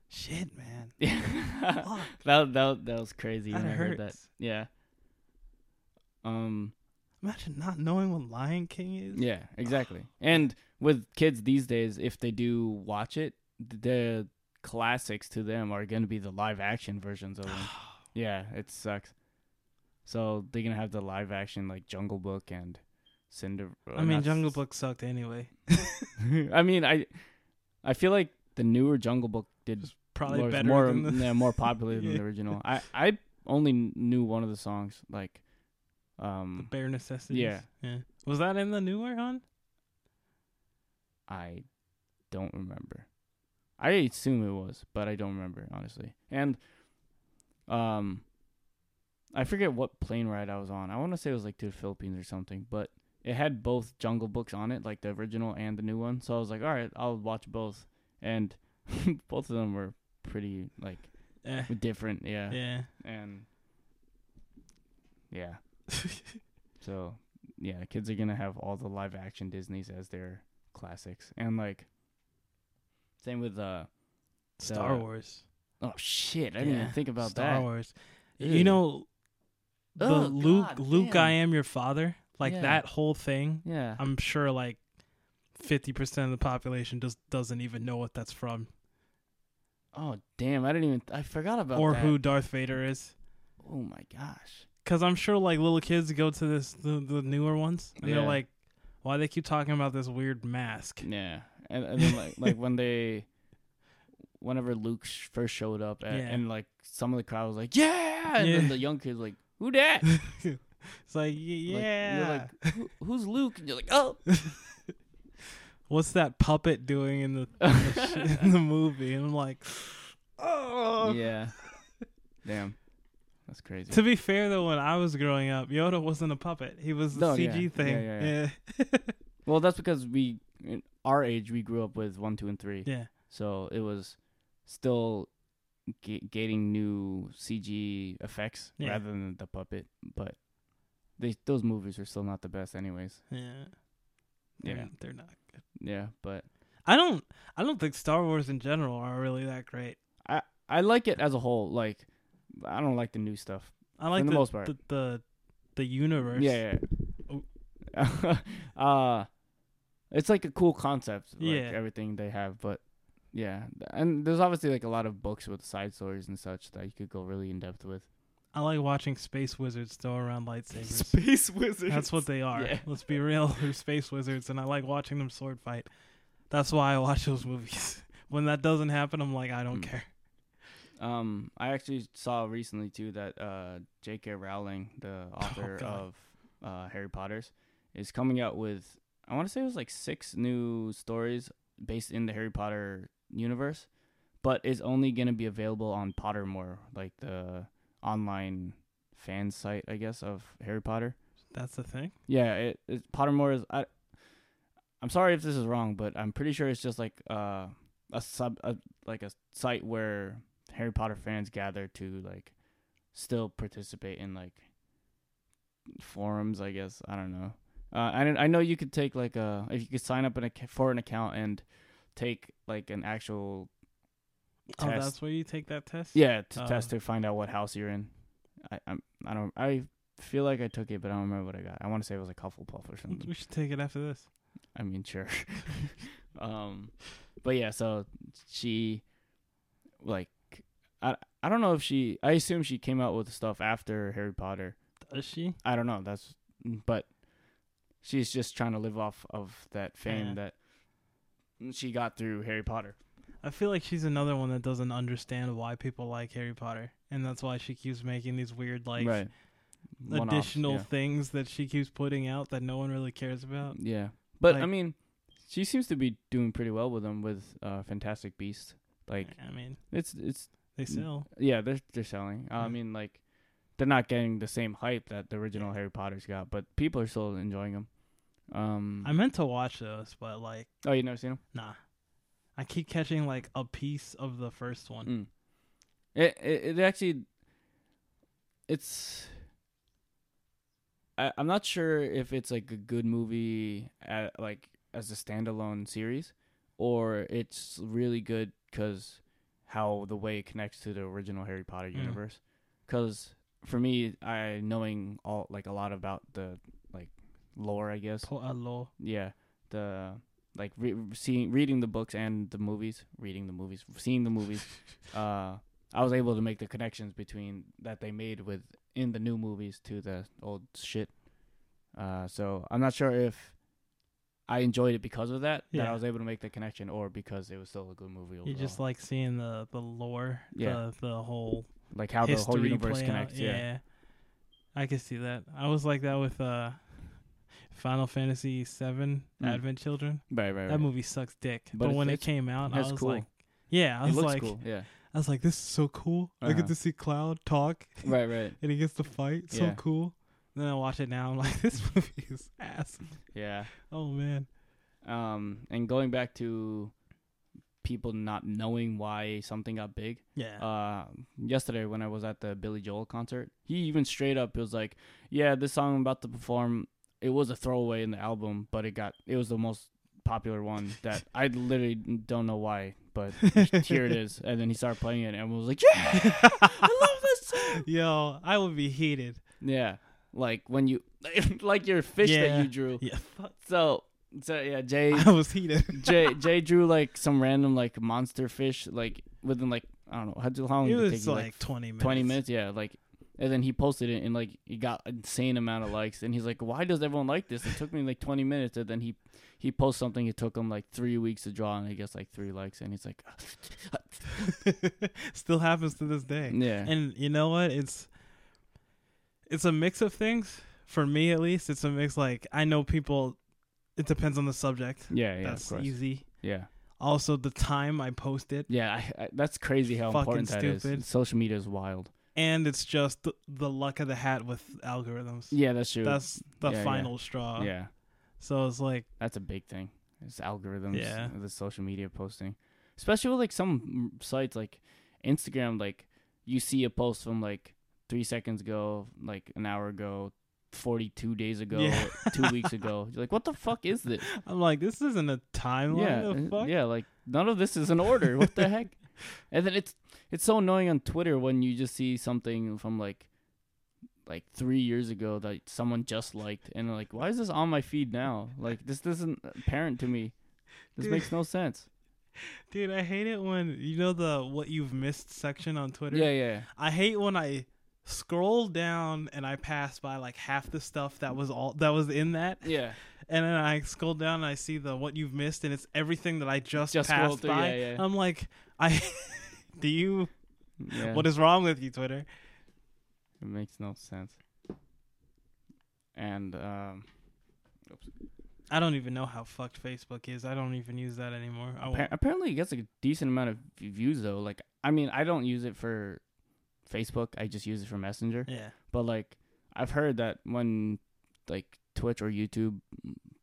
Shit, man. Yeah, that that that was crazy That when I heard that. hurts. Yeah. Um. Imagine not knowing what Lion King is. Yeah, exactly. And with kids these days, if they do watch it, the classics to them are going to be the live action versions of them. Yeah, it sucks. So they're gonna have the live action like Jungle Book and Cinder. uh, I mean, Jungle S- Book sucked anyway. I mean, I I feel like the newer Jungle Book did Probably was better more than the. yeah, more popular than Yeah. the original. I I only knew one of the songs like The um bare necessities. yeah. yeah. Was that in the newer one? I don't remember. I assume it was, but I don't remember honestly. And um I forget what plane ride I was on. I want to say it was like to the Philippines or something, but it had both Jungle Books on it, like the original and the new one. So I was like, "All right, I'll watch both." And both of them were pretty like Eh. different, yeah. Yeah. And yeah. So yeah, kids are gonna have all the live action Disney's as their classics, and like same with uh Star The- Wars. Oh shit, I didn't Yeah, even think about Star that. Wars. Ew. You know, the Oh, Luke, God Luke, damn. I am your father. Like Yeah. that whole thing. Yeah, I'm sure like fifty percent of the population just doesn't even know what that's from oh damn, I didn't even I forgot about or that. who Darth Vader is. Oh my gosh. Because I'm sure like little kids go to this the, the newer ones and Yeah. they're like, why they keep talking about this weird mask? Yeah, and, and then like like when they, whenever Luke sh- first showed up, and, Yeah. and like some of the crowd was like, "Yeah," and then the young kids like, "Who dat?" It's like, y- Like, yeah. you're like, Who, "Who's Luke?" And you're like, "Oh." What's that puppet doing in the in the, sh- in the movie? And I'm like, oh. yeah. Damn. That's crazy. To be fair though, when I was growing up, Yoda wasn't a puppet. He was the No, yeah. CG thing. Yeah, Yeah. yeah, Well, that's because we, in our age, we grew up with one, two, and three. yeah. So it was still ga- getting new CG effects Yeah. rather than the puppet. But they those movies are still not the best, anyways. Yeah. Yeah. They're, they're not good. Yeah, but I don't I don't think Star Wars in general are really that great. I like it as a whole. Like, I don't like the new stuff. I like the the, most part. the the the universe. Yeah, yeah. uh, it's like a cool concept. Like Yeah. everything they have, but yeah, and there's obviously like a lot of books with side stories and such that you could go really in depth with. I like watching space wizards throw around lightsabers. Space wizards. That's what they are. Yeah. Let's be real. They're space wizards, and I like watching them sword fight. That's why I watch those movies. when that doesn't happen, I'm like, I don't Mm. care. Um, I actually saw recently too that uh, J.K. Rowling, the author God. of uh, Harry Potter's, is coming out with I want to say it was like six new stories based in the Harry Potter universe, but it's only gonna be available on Pottermore, like the online fan site, I guess, of Harry Potter. That's the thing. Yeah, it, it Pottermore is. I, I'm sorry if this is wrong, but I'm pretty sure it's just like uh, a sub, a, like a site where Harry Potter fans gather to like still participate in like forums. I guess I don't know. Uh, I I know you could take like a if you could sign up an for an account and take like an actual Oh, test. that's where you take that test. yeah to Oh. test to find out what house you're in. I I'm I don't I feel like I took it, but I don't remember what I got. I want to say it was like Hufflepuff or something. We should take it after this. I mean, sure. um, but yeah, so she, like, I I don't know if she. I assume she came out with stuff after Harry Potter. Does she? I don't know. That's but she's just trying to live off of that fame Yeah. that she got through Harry Potter. I feel like she's another one that doesn't understand why people like Harry Potter, and that's why she keeps making these weird like right. Additional yeah. thing that she keeps putting out that no one really cares about. Yeah, but I mean, she seems to be doing pretty well with them with uh, Fantastic Beasts. Like I mean, it's it's they sell. Yeah, they're they're selling. Uh, I mean, like they're not getting the same hype that the original Harry Potter's got, but people are still enjoying them. Um, I meant to watch those, but like, oh, you never seen them? nah. I keep catching like a piece of the first one. Mm. It, it it actually, it's. I I'm not sure if it's like a good movie at, like as a standalone series, or it's really good because how the way it connects to the original Harry Potter Mm. universe. Because for me, I knowing all like a lot about the lore, I guess. Po- uh, lo- Yeah, the like re- seeing reading the books and the movies, reading the movies, seeing the movies. uh, I was able to make the connections between that they made with in the new movies to the old shit. Uh, so I'm not sure if I enjoyed it because of that, that I was able to make the connection, or because it was still a good movie. Overall. You just like seeing the the lore, Yeah. the the whole like how the whole universe connects. out. Yeah. I can see that. I was like that with uh Final Fantasy Seven Mm. Advent Children. right, right, right. That movie sucks dick. But But, when it came out, I was cool. like, yeah, I was like, cool. Yeah, I was like, this is so cool. I Uh-huh. get to see Cloud talk, right, right. and he gets to fight. So Yeah. cool. Then I watch it now. I'm like, this movie is ass. Yeah. Oh man. Um, and going back to people not knowing why something got big. Yeah. Uh, yesterday when I was at the Billy Joel concert, he even straight up was like, "Yeah, this song I'm about to perform, it was a throwaway in the album, but it got it was the most popular one that I literally don't know why, but here it is." And then he started playing it, and everyone was like, "Yeah, I love this song." Yo, I would be heated. Yeah, like when you like your fish Yeah. that you drew. Yeah. So so yeah, Jay I was heated. Jay Jay drew like some random like monster fish like within like I don't know how, how long It did it take was you? like, 20 minutes. 20 minutes yeah like and then he posted it and like he got insane amount of likes and he's like why does everyone like this it took me like 20 minutes and then he he posts something it took him like three weeks to draw and he gets like three likes and he's like Still happens to this day. yeah And you know what? It's it's a mix of things. For me at least, it's a mix like I know people it depends on the subject. yeah yeah That's easy. yeah Also the time I post it. yeah I, I, that's crazy how important that is stupid. social media is wild And it's just the, the luck of the hat with algorithms. yeah that's true That's the Yeah, yeah. final straw. yeah So it's like That's a big thing. It's algorithms, Yeah. the social media posting, especially with like some sites like Instagram. Like you see a post from like three seconds ago, like an hour ago, forty-two days ago, Yeah. two weeks ago. You're like, what the fuck is this? I'm like, this isn't a timeline. yeah, the uh, fuck? yeah. Like none of this is in order. What the heck? And then it's it's so annoying on Twitter when you just see something from like like three years ago that someone just liked, and like, why is this on my feed now? Like this isn't apparent to me. This Dude. makes no sense. Dude, I hate it when you know the what you've missed section on Twitter. Yeah, yeah, I hate when I scroll down and I pass by like half the stuff that was all that was in that, yeah. And then I scroll down and I see the what you've missed, and it's everything that I just, Just passed through, by. yeah, yeah. I'm like, I do you? yeah. What is wrong with you, Twitter? It makes no sense. And um, oops. I don't even know how fucked Facebook is. I don't even use that anymore. Apparently it gets a decent amount of views though. Like, I mean, I don't use it for Facebook. I just use it for Messenger. yeah. But like, I've heard that when like Twitch or YouTube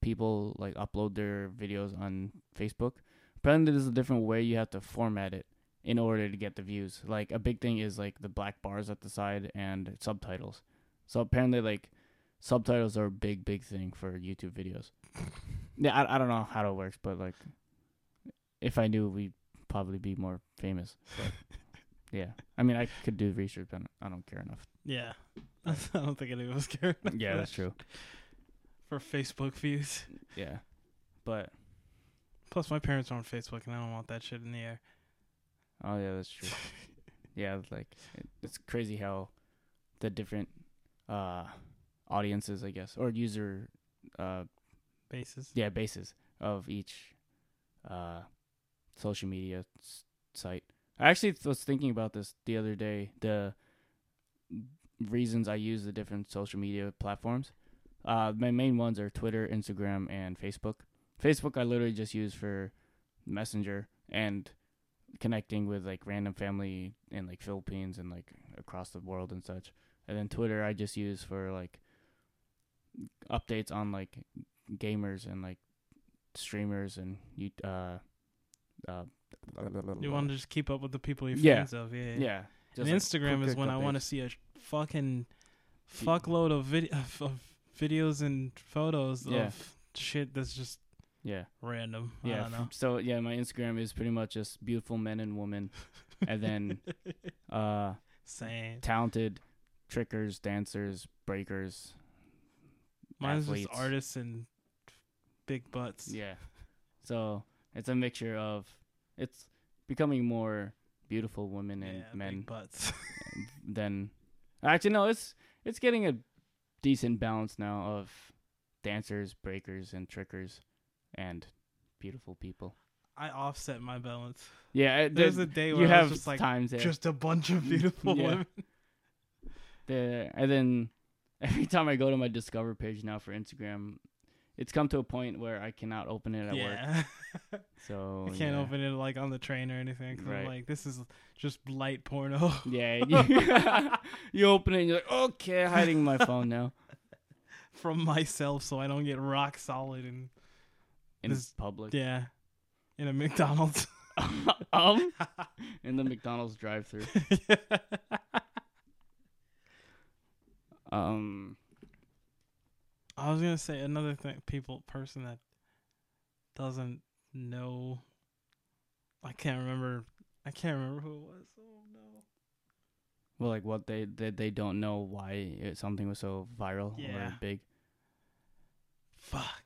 people like upload their videos on Facebook, apparently there's a different way you have to format it in order to get the views. Like a big thing is like the black bars at the side and subtitles. So apparently like subtitles are a big big thing for YouTube videos. yeah, I I don't know how it works, but like if I knew, we'd probably be more famous. But yeah, I mean, I could do research, but I don't care enough. Yeah. I don't think any of us care. Yeah, that's true. For Facebook views. Yeah, but Plus, my parents are on Facebook, and I don't want that shit in the air. oh yeah, that's true. yeah, like it, it's crazy how the different uh audiences, I guess, or user uh Bases. yeah bases of each uh social media s- site. I actually was thinking about this the other day. The reasons I use the different social media platforms. Uh, my main ones are Twitter, Instagram, and Facebook. Facebook I literally just use for Messenger and connecting with like random family in like Philippines and like across the world and such. And then Twitter I just use for like updates on like gamers and like streamers and you uh uh You want to just keep up with the people you're Yeah. friends of, yeah. yeah And like, Instagram is when I want to see a fucking fuckload of video of videos and photos Yeah. of shit that's just yeah random. I yeah don't know. so yeah my Instagram is pretty much just beautiful men and women and then uh Same. talented trickers dancers breakers Mine's athletes. just artists and big butts. yeah so it's a mixture of it's becoming more beautiful women and Yeah, men big butts. than Actually, no, it's it's getting a decent balance now of dancers, breakers, and trickers, and beautiful people. I offset my balance. Yeah, it- There's the- a day you where I have just like times there. just a bunch of beautiful Yeah. women. the and then every time I go to my Discover page now for Instagram, it's come to a point where I cannot open it at work. yeah. So I can't yeah. open it like on the train or anything. 'cause I'm like, this is just light porno. Yeah, you, you open it and you're like, okay, hiding my phone now from myself so I don't get rock solid and in This- public. yeah, in a McDonald's. um, in the McDonald's drive-through. Um, I was gonna say another thing. People, person that doesn't know. I can't remember. I can't remember who it was. Oh no. well, like what they they, they don't know why it, something was so viral Yeah. or big. Fuck.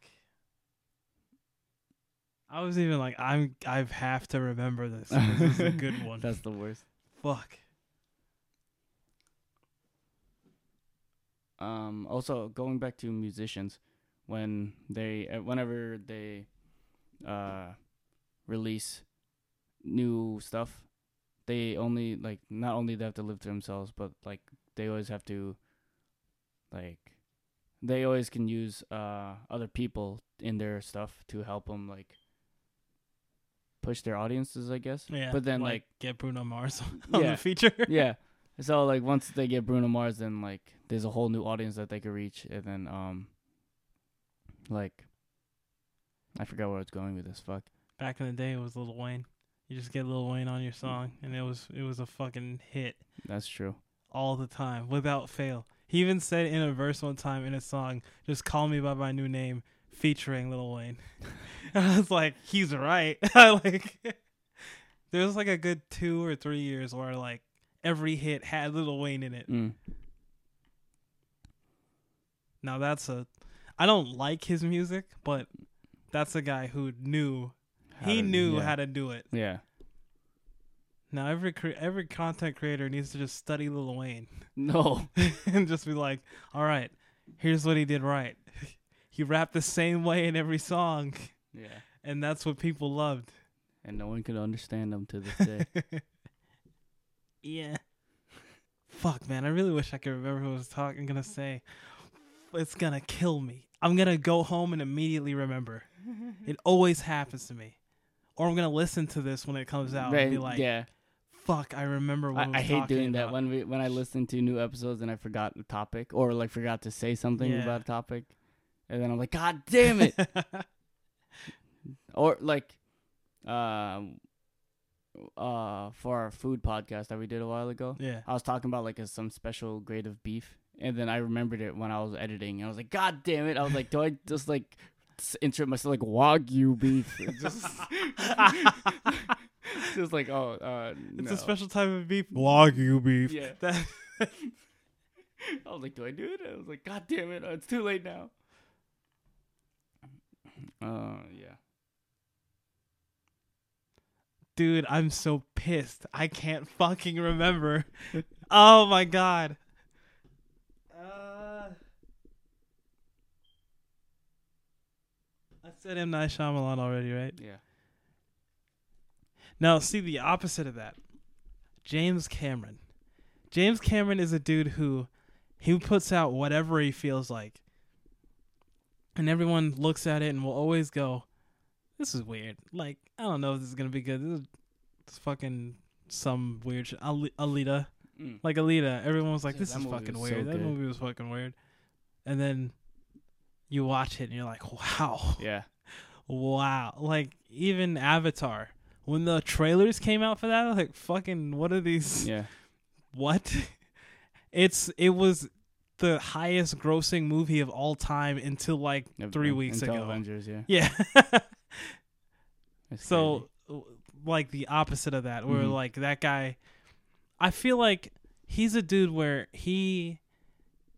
I was even like, I'm. I have to remember this. This is a good one. That's the worst. Fuck. Um, also going back to musicians, when they uh, whenever they uh release new stuff, they only like not only they have to live to themselves, but like they always have to like they always can use uh other people in their stuff to help them like push their audiences, I guess. Yeah. But then like get Bruno Mars on Yeah. the feature. yeah. So like once they get Bruno Mars, then like there's a whole new audience that they could reach, and then um, like, I forgot where I was going with this. Fuck. Back in the day, it was Lil Wayne. You just get Lil Wayne on your song, and it was it was a fucking hit That's true. all the time, without fail. He even said in a verse one time in a song, "Just call me by my new name," featuring Lil Wayne. and I was like, he's right. I like. There was like a good two or three years where like every hit had Lil Wayne in it. Mm. Now that's a, I don't like his music, but that's a guy who knew How he to- knew yeah. how to do it. Yeah. Now every cre- every content creator needs to just study Lil Wayne No. and just be like, all right, here's what he did right. he rapped the same way in every song, Yeah. and that's what people loved. And no one could understand them to this day. yeah. Fuck, man. I really wish I could remember who I was talking. I'm Gonna say, it's gonna kill me. I'm gonna go home and immediately remember. it always happens to me. Or I'm gonna listen to this when it comes out and be like, yeah. "Fuck, I remember what I, was I hate talking doing that when we when I listen to new episodes and I forgot the topic or like forgot to say something Yeah. about a topic, and then I'm like, God damn it! or like um uh for our food podcast that we did a while ago yeah. i was talking about like a, some special grade of beef and then i remembered it when i was editing i was like god damn it i was like do i just like insert myself like wagyu beef just just like oh uh It's no. a special type of beef. Wagyu beef. yeah That i was like do i do it i was like god damn it it's too late now uh yeah dude, I'm so pissed. I can't fucking remember. oh my god. Uh, I said M Night Shyamalan already, right? yeah Now, see the opposite of that. James Cameron. James Cameron is a dude who he puts out whatever he feels like. And everyone looks at it and will always go, This is weird. Like, I don't know if this is gonna be good. This is this fucking some weird shit. Ali- Alita. Mm. Like Alita. Everyone was like, This is fucking was so weird. that movie was fucking weird. And then you watch it and you're like, Wow. yeah Wow. Like even Avatar. When the trailers came out for that, I was like fucking what are these yeah what? It's it was the highest grossing movie of all time until like three weeks until ago. avengers yeah Yeah. So like the opposite of that, where Mhm. like that guy I feel like he's a dude where he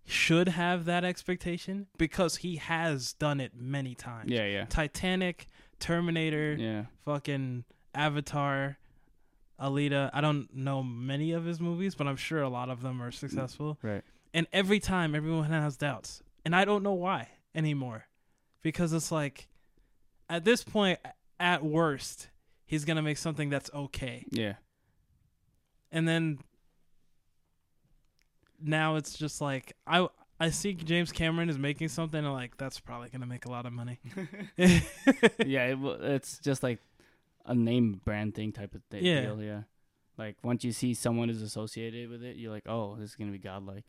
should have that expectation because he has done it many times. yeah yeah Titanic, Terminator, yeah fucking Avatar, Alita. I don't know many of his movies, but I'm sure a lot of them are successful. Right. And every time, everyone has doubts, and I don't know why anymore, because it's like, at this point, at worst, he's gonna make something that's okay, Yeah. and then now it's just like I I see James Cameron is making something, and like that's probably gonna make a lot of money. yeah, it, it's just like a name brand thing type of thing. Yeah. Deal, yeah. Like once you see someone is associated with it, you're like, oh, this is gonna be godlike.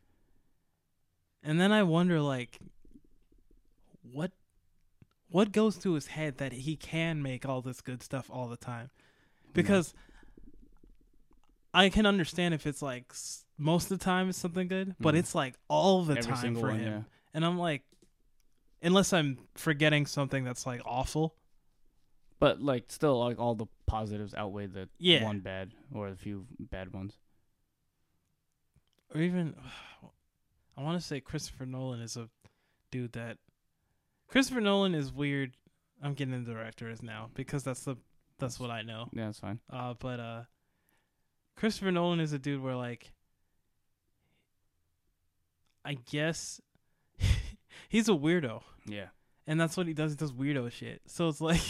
And then I wonder like what what goes through his head that he can make all this good stuff all the time. Because I can understand if it's like most of the time it's something good, but Mhm. it's like all the Every time for one, him. yeah. And I'm like unless I'm forgetting something that's like awful. But like, still, like all the positives outweigh the Yeah. one bad or the few bad ones. Or even I want to say Christopher Nolan is a dude that Christopher Nolan is weird. I'm getting into directors now because that's the that's what I know. Yeah, that's fine. Uh, but uh, Christopher Nolan is a dude where like, I guess he's a weirdo, Yeah. and that's what he does. He does weirdo shit. So it's like,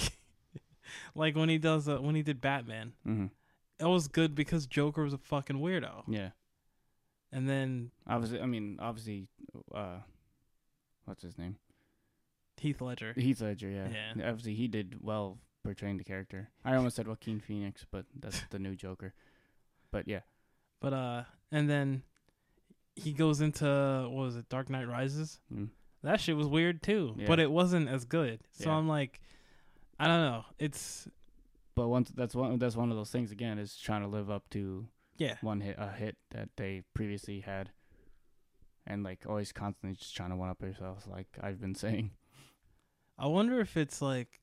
like when he does uh, when he did Batman, hmm it was good because Joker was a fucking weirdo, Yeah. and then Obviously, I mean, obviously, uh, what's his name? Heath Ledger. Heath Ledger. Yeah. Yeah. Obviously, he did well portraying the character. I almost said Joaquin Phoenix, but that's the new Joker. But yeah. But uh, and then he goes into what was it, Dark Knight Rises? Mm. That shit was weird too, Yeah. but it wasn't as good. So Yeah. I'm like, I don't know. It's But once that's one that's one of those things again is trying to live up to yeah, one hit a hit that they previously had, and like always constantly just trying to one up yourself, like I've been saying. I wonder if it's like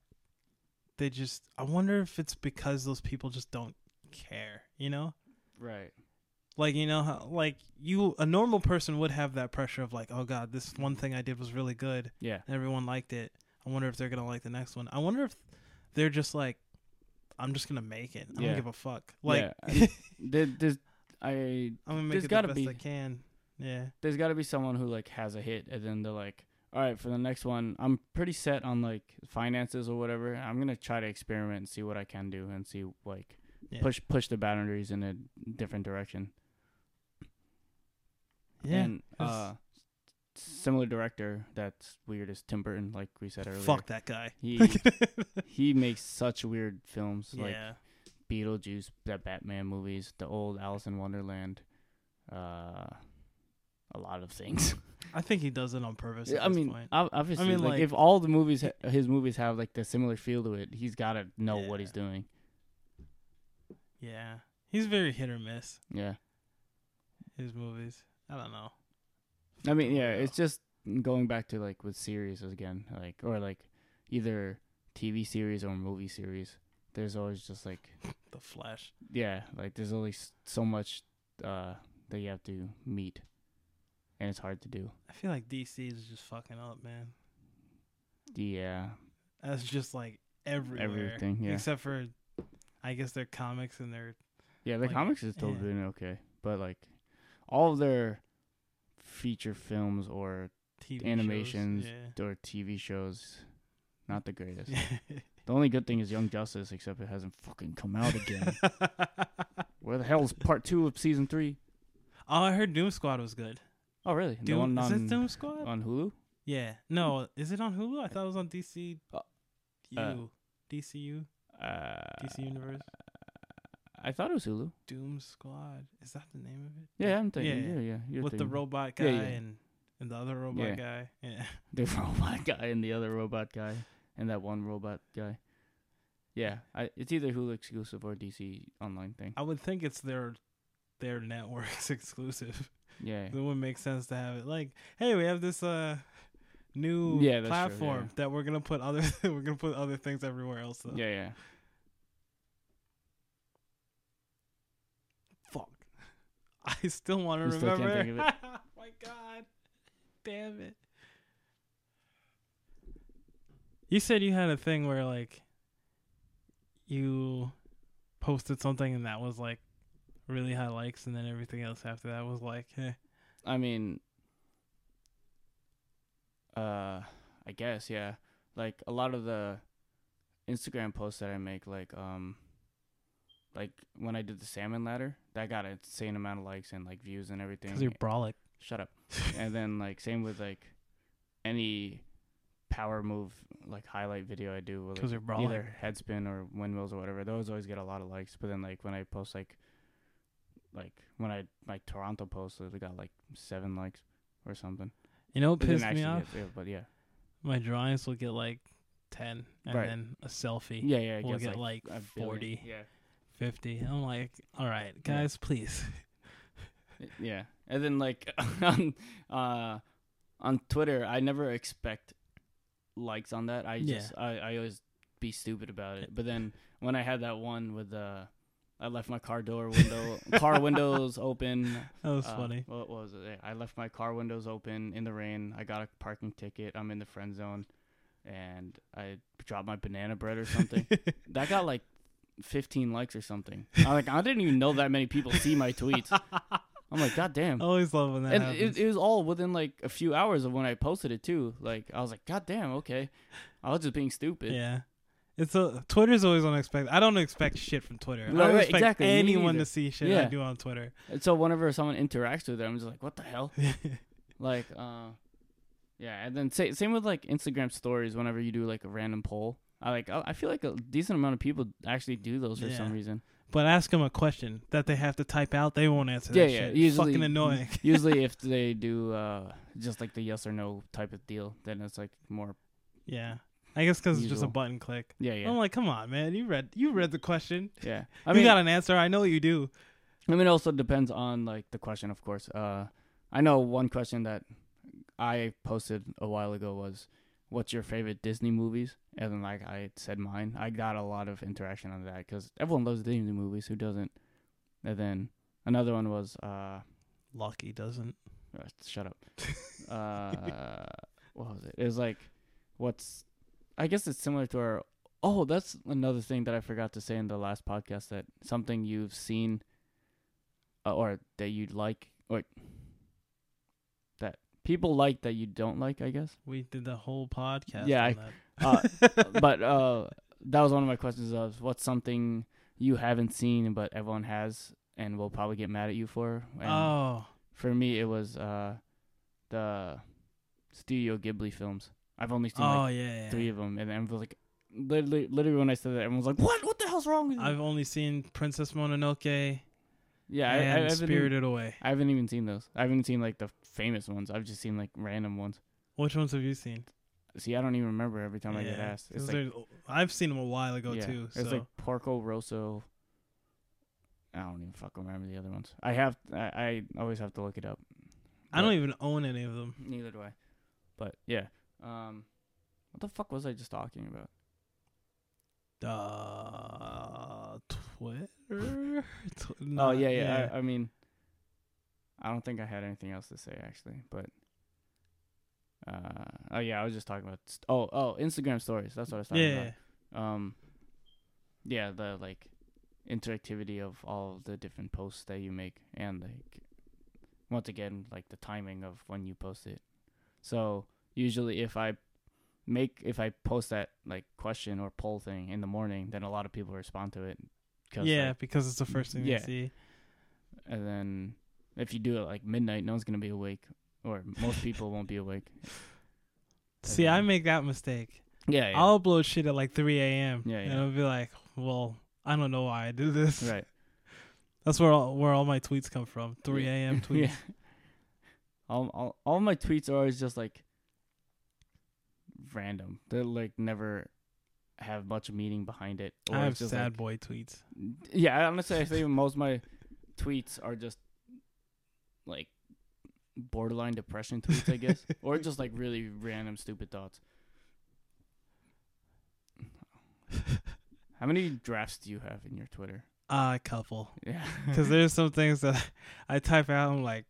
they just. I wonder if it's because those people just don't care. You know, Right. like you know how like you a normal person would have that pressure of like, oh god, this one thing I did was really good. Yeah. and everyone liked it. I wonder if they're gonna like the next one. I wonder if they're just like, I'm just gonna make it. I Yeah. don't give a fuck. Like, Yeah, There, there's I I'm gonna make it gotta the best be- I can. Yeah, there's got to be someone who like has a hit and then they're like all right for the next one i'm pretty set on like finances or whatever. I'm gonna try to experiment and see what i can do and see like yeah. push push the boundaries in a different direction. Yeah, and uh similar director that's weird is tim burton like we said earlier. Fuck that guy. he he makes such weird films like yeah, beetlejuice the batman movies the old alice in wonderland uh a lot of things I think he does it on purpose. Yeah, I mean, point. ob- obviously, mean, like, like- if all the movies, ha- his movies have like the similar feel to it, he's got to know what he's doing. yeah, he's very hit or miss. Yeah, His movies. I don't know. I mean, yeah, it's just going back to like with series again, like or like either TV series or movie series. There's always just like The Flash. yeah, like there's only s- so much uh that you have to meet, and it's hard to do. I feel like DC is just fucking up, man. Yeah, That's just like everywhere. Everything, yeah. Except for, I guess their comics and their yeah, the Like, comics is still yeah. doing okay, but like all of their feature films or TV shows, Animations. or TV shows, not the greatest. The only good thing is Young Justice, except it hasn't fucking come out again. Where the hell is part two of season three? oh, I heard Doom Squad was good. Oh, really? the Doom, one is it Doom Squad? on Hulu? yeah. No, is it on Hulu? I thought it was on DC. Uh, U. uh, DCU. Uh, DC Universe. I thought it was Hulu. Doom Squad. Is that the name of it? Yeah, I'm thinking. Yeah. Yeah, yeah. With the robot guy Yeah, yeah. and and the other robot Yeah. guy. Yeah. the robot guy and the other robot guy and that one robot guy. Yeah, I, it's either Hulu exclusive or DC online thing. I would think it's their their network's exclusive. Yeah, It would make sense to have it like, hey, we have this uh new Yeah, that's true, platform yeah. that we're gonna put other we're gonna put other things everywhere else. Though. yeah, yeah. Fuck. I still want to You still can't remember. think of it? My God, damn it. You said you had a thing where like you posted something and that was like really high likes, and then everything else after that was like, eh. I mean, uh, I guess yeah. Like a lot of the Instagram posts that I make, like um, like when I did the salmon ladder, that got an insane amount of likes and like views and everything. Because you're brolic. Shut up. and then like same with like any power move like highlight video I do with like, either headspin or windmills or whatever. Those always get a lot of likes. But then like when I post like like when I my Toronto post, it got like seven likes or something. You know what It pissed me off? get- yeah, but yeah, My drawings will get like ten, and Right. then a selfie, yeah, yeah. We'll get, like, billion. 40. Yeah, fifty. I'm like, all right, guys, please. yeah. And then like on uh on Twitter, I never expect likes on that. I Yeah. just I I always be stupid about it. But then when I had that one with uh I left my car door window car windows open. That was uh, funny. What, was it? I left my car windows open in the rain. I got a parking ticket. I'm in the friend zone, and I dropped my banana bread or something. that got like 15 likes or something. I like I didn't even know that many people see my tweets. I'm like, God damn. I always love when that and happens. it, it was all within like a few hours of when I posted it too. Like I was like, God damn, okay. I was just being stupid. yeah. It's a Twitter's always unexpected. I don't expect shit from Twitter. I don't expect exactly. Anyone to see shit I do on Twitter. And so whenever someone interacts with it, I'm just like, what the hell? Like, uh, yeah. And then sa- same with like Instagram stories. Whenever you do like a random poll, I like I feel like a decent amount of people actually do those for some reason. but ask them a question that they have to type out. They won't answer Yeah, that yeah. shit. Usually, Fucking annoying. usually, if they do uh, just like the yes or no type of deal, then it's like more. yeah. I guess because it's just a button click. Yeah, yeah, I'm like, come on, man. You read you read the question. yeah. I mean, you got an answer. I know you do. I mean, it also depends on like the question, of course. Uh, I know one question that I posted a while ago was, "What's your favorite Disney movies?" And then like I said mine. I got a lot of interaction on that because everyone loves Disney movies. Who doesn't? And then another one was, uh, Lucky doesn't. uh, shut up. uh, what was it? It was like, what's? I guess it's similar to our. Oh, that's another thing that I forgot to say in the last podcast. That something you've seen, uh, or that you'd like, or that people like that you don't like. I guess. We did the whole podcast. Yeah, on Uh, that. but uh, that was one of my questions. Of what's something you haven't seen but everyone has and will probably get mad at you for. And oh, For me, it was uh, the Studio Ghibli films. I've only seen oh like yeah, yeah. three of them, and everyone was like, literally, literally when I said that, everyone was like, "What? What the hell's wrong with you?" I've only seen Princess Mononoke yeah, I, I, and haven't even, Spirited Away. I haven't even seen those. I haven't seen like the famous ones. I've just seen like random ones. Which ones have you seen? See, I don't even remember every time I get asked. It's like, I've seen them a while ago yeah, too. it's So like Porco Rosso. I don't even fucking remember the other ones. I have, I, I always have to look it up. I don't even own any of them. Neither do I. But yeah. Um, what the fuck was I just talking about? Uh, Twitter. Tw- oh not- yeah, yeah. I, I mean, I don't think I had anything else to say actually, but. Uh, oh yeah, I was just talking about. St- oh, oh, Instagram stories. That's what I was talking yeah. about. Um, yeah, the like interactivity of all the different posts that you make, and like once again, like the timing of when you post it. So usually, if I make if I post that like question or poll thing in the morning, then a lot of people respond to it. 'cause, Yeah, like, because it's the first thing yeah. they see. and then if you do it like midnight, no one's gonna be awake, or most people won't be awake. See, I make that mistake. Yeah, yeah. I'll upload shit at like 3 a.m. Yeah, And yeah. I'll be like, well, I don't know why I do this. right. That's where all, where all my tweets come from. 3 a.m. tweets. Yeah. All, all all my tweets are always just like random. They're like never have much meaning behind it. I have just sad like- boy tweets. yeah, honestly, I think most of my tweets are just like borderline depression tweets, I guess, or just like really random stupid thoughts. How many drafts do you have in your Twitter? Uh, a couple. Yeah, Because there's some things that I type out. I'm like,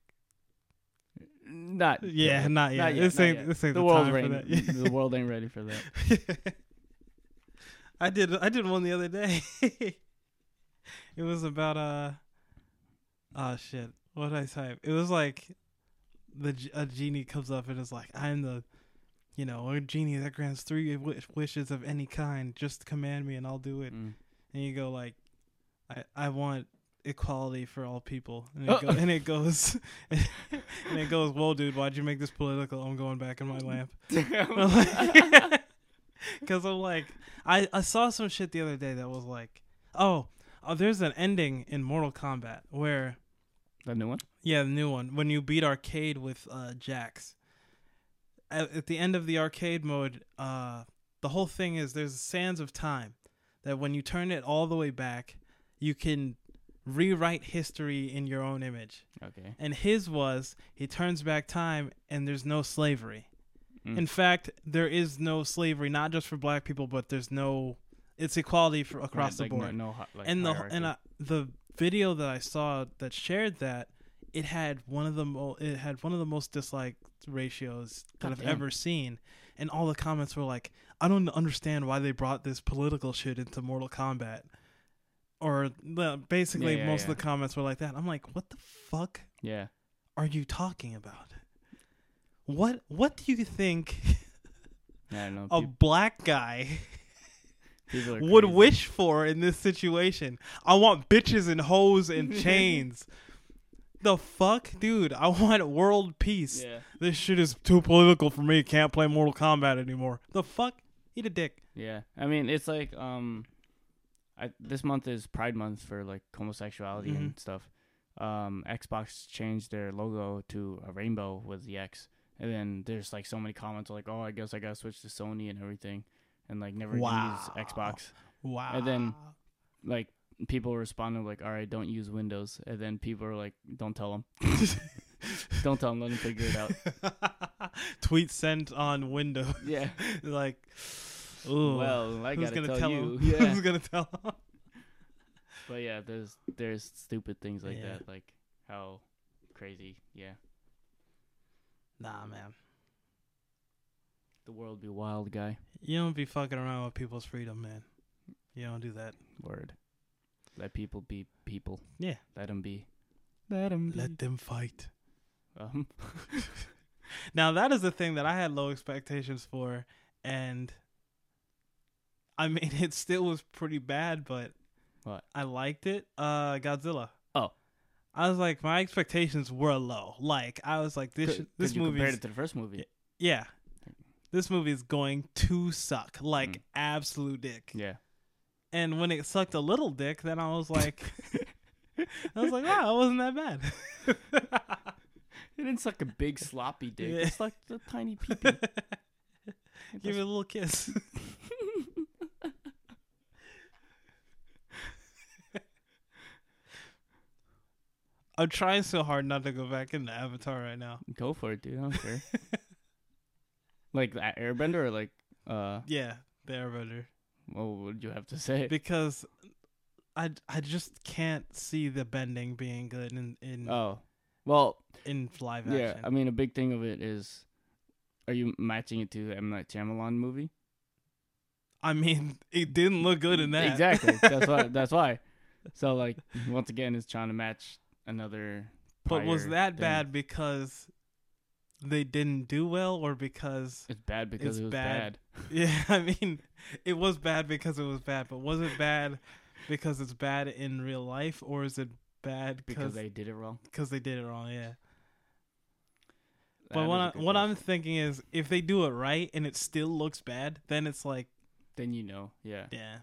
not yeah, not yet. Not yet, This not ain't yet. this ain't the the, world ain't the world ain't ready for that. I did I did one the other day. it was about uh oh shit. What did I type? It was like the a genie comes up and is like, "I'm the, you know, a genie that grants three wish- wishes of any kind. Just command me and I'll do it." Mm. And you go like, "I I want equality for all people." And it, go, and it goes, and it goes, "Whoa, dude, why'd you make this political? I'm going back in my lamp." Because I'm like, I, I saw some shit the other day that was like, oh, oh, there's an ending in Mortal Kombat where, the new one. yeah, the new one, when you beat arcade with uh, Jax. At, at the end of the arcade mode, uh, the whole thing is there's sands of time that when you turn it all the way back, you can rewrite history in your own image. Okay. And his was he turns back time and there's no slavery. Mm. In fact, there is no slavery, not just for black people, but there's no. It's equality for across Right, the like, board. No, no, like and the hierarchy. and uh, the video that I saw that shared that it had one of the mo- it had one of the most disliked ratios that God I've damn. ever seen, and all the comments were like, "I don't understand why they brought this political shit into Mortal Kombat," or the, basically Yeah, yeah, most yeah. of the comments were like that. I'm like, what the fuck yeah. are you talking about? What what do you think I know. a peop- black guy would wish for in this situation? I want bitches and hoes and chains. the fuck, dude? I want world peace. Yeah. This shit is too political for me. Can't play Mortal Kombat anymore. The fuck? Eat a dick. Yeah, I mean it's like um, I this month is Pride Month for like homosexuality Mm-hmm. and stuff. Um, Xbox changed their logo to a rainbow with the X, and then there's like so many comments like, "Oh, I guess I gotta switch to Sony and everything," and like never Wow. use Xbox. Wow. And then- Like people responded like, "All right, don't use Windows," and then people are like, "Don't tell them, don't tell them, let them figure it out." tweet sent on Windows. Yeah. like, ooh. Well, I who's gotta gonna tell, tell you. him? Yeah. Who's gonna tell him? But yeah, there's there's stupid things like Yeah. that, like how crazy, yeah. Nah, man. The world be wild, guy. You don't be fucking around with people's freedom, man. You don't do that. Word. Let people be people. Yeah. Let them be. Let them be. Let them fight. um, Now that is the thing that I had low expectations for, and I mean it still was pretty bad, but What? I liked it. Uh, Godzilla. Oh. I was like, my expectations were low. Like I was like, this c- this movie, compared it to the first movie. yeah, this movie is going to suck, like Mm. absolute dick. Yeah. And when it sucked a little dick, then I was like, I was like, wow, it wasn't that bad. It didn't suck a big sloppy dick. Yeah. It's like a tiny peepee. Give it a little kiss. I'm trying so hard not to go back into Avatar right now. Go for it, dude. I don't care. like that Airbender or like uh Yeah, the Airbender. what would you have to say? Because I, I just can't see the bending being good in in, Oh. Well, in live action. yeah. I mean a big thing of it is are you matching it to the M Night Shyamalan movie? I mean, it didn't look good in that. Exactly. That's why. That's why. So like once again, it's trying to match another. but was that thing. bad because they didn't do well, or because It's bad because It's it was bad. bad. Yeah, I mean, it was bad because it was bad, but was it bad because it's bad in real life, or is it bad because they did it wrong. because they did it wrong? Yeah. That But what I, what I'm thinking is, if they do it right and it still looks bad, then it's like, then you know, yeah. yeah,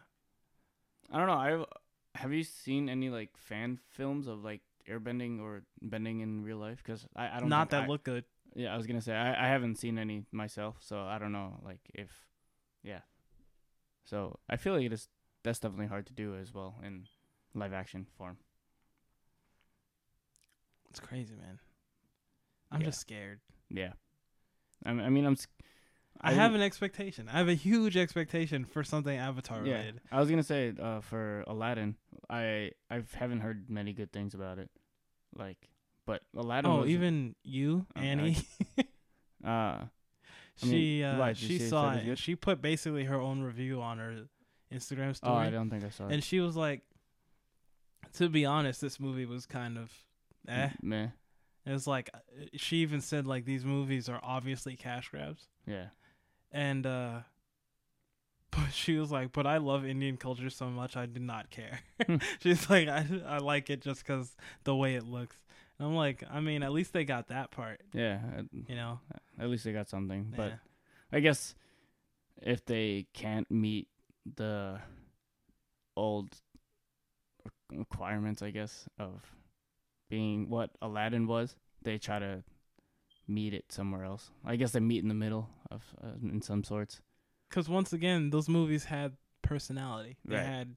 I don't know. I have you seen any like fan films of like airbending or bending in real life? Because I, I don't not that I- look good. Yeah, I was gonna say I, I haven't seen any myself, so I don't know like if, yeah. So I feel like it is that's definitely hard to do as well in live action form. It's crazy, man. I'm Yeah. just scared. Yeah, I mean, I mean I'm. I, have an expectation. I have a huge expectation for something Avatar Yeah, related. I was gonna say uh, for Aladdin, I I haven't heard many good things about it, like, but Aladdin. Oh, even you, Okay. Annie. uh, I mean, she uh, why, she it saw it. She put basically her own review on her Instagram story. oh, I don't think I saw it. and she was like, To be honest, this movie was kind of eh. Meh. It was like uh, she even said like these movies are obviously cash grabs, Yeah. And uh but she was like, but I love Indian culture so much, I did not care. Hmm. She's like, I I like it just because the way it looks. And I'm like, I mean, at least they got that part, Yeah. You know. at least they got something. But I guess if they can't meet the old requirements, I guess, of being what Aladdin was, they try to meet it somewhere else. I guess they meet in the middle of uh, in some sorts. because once again, those movies had personality. They Right. had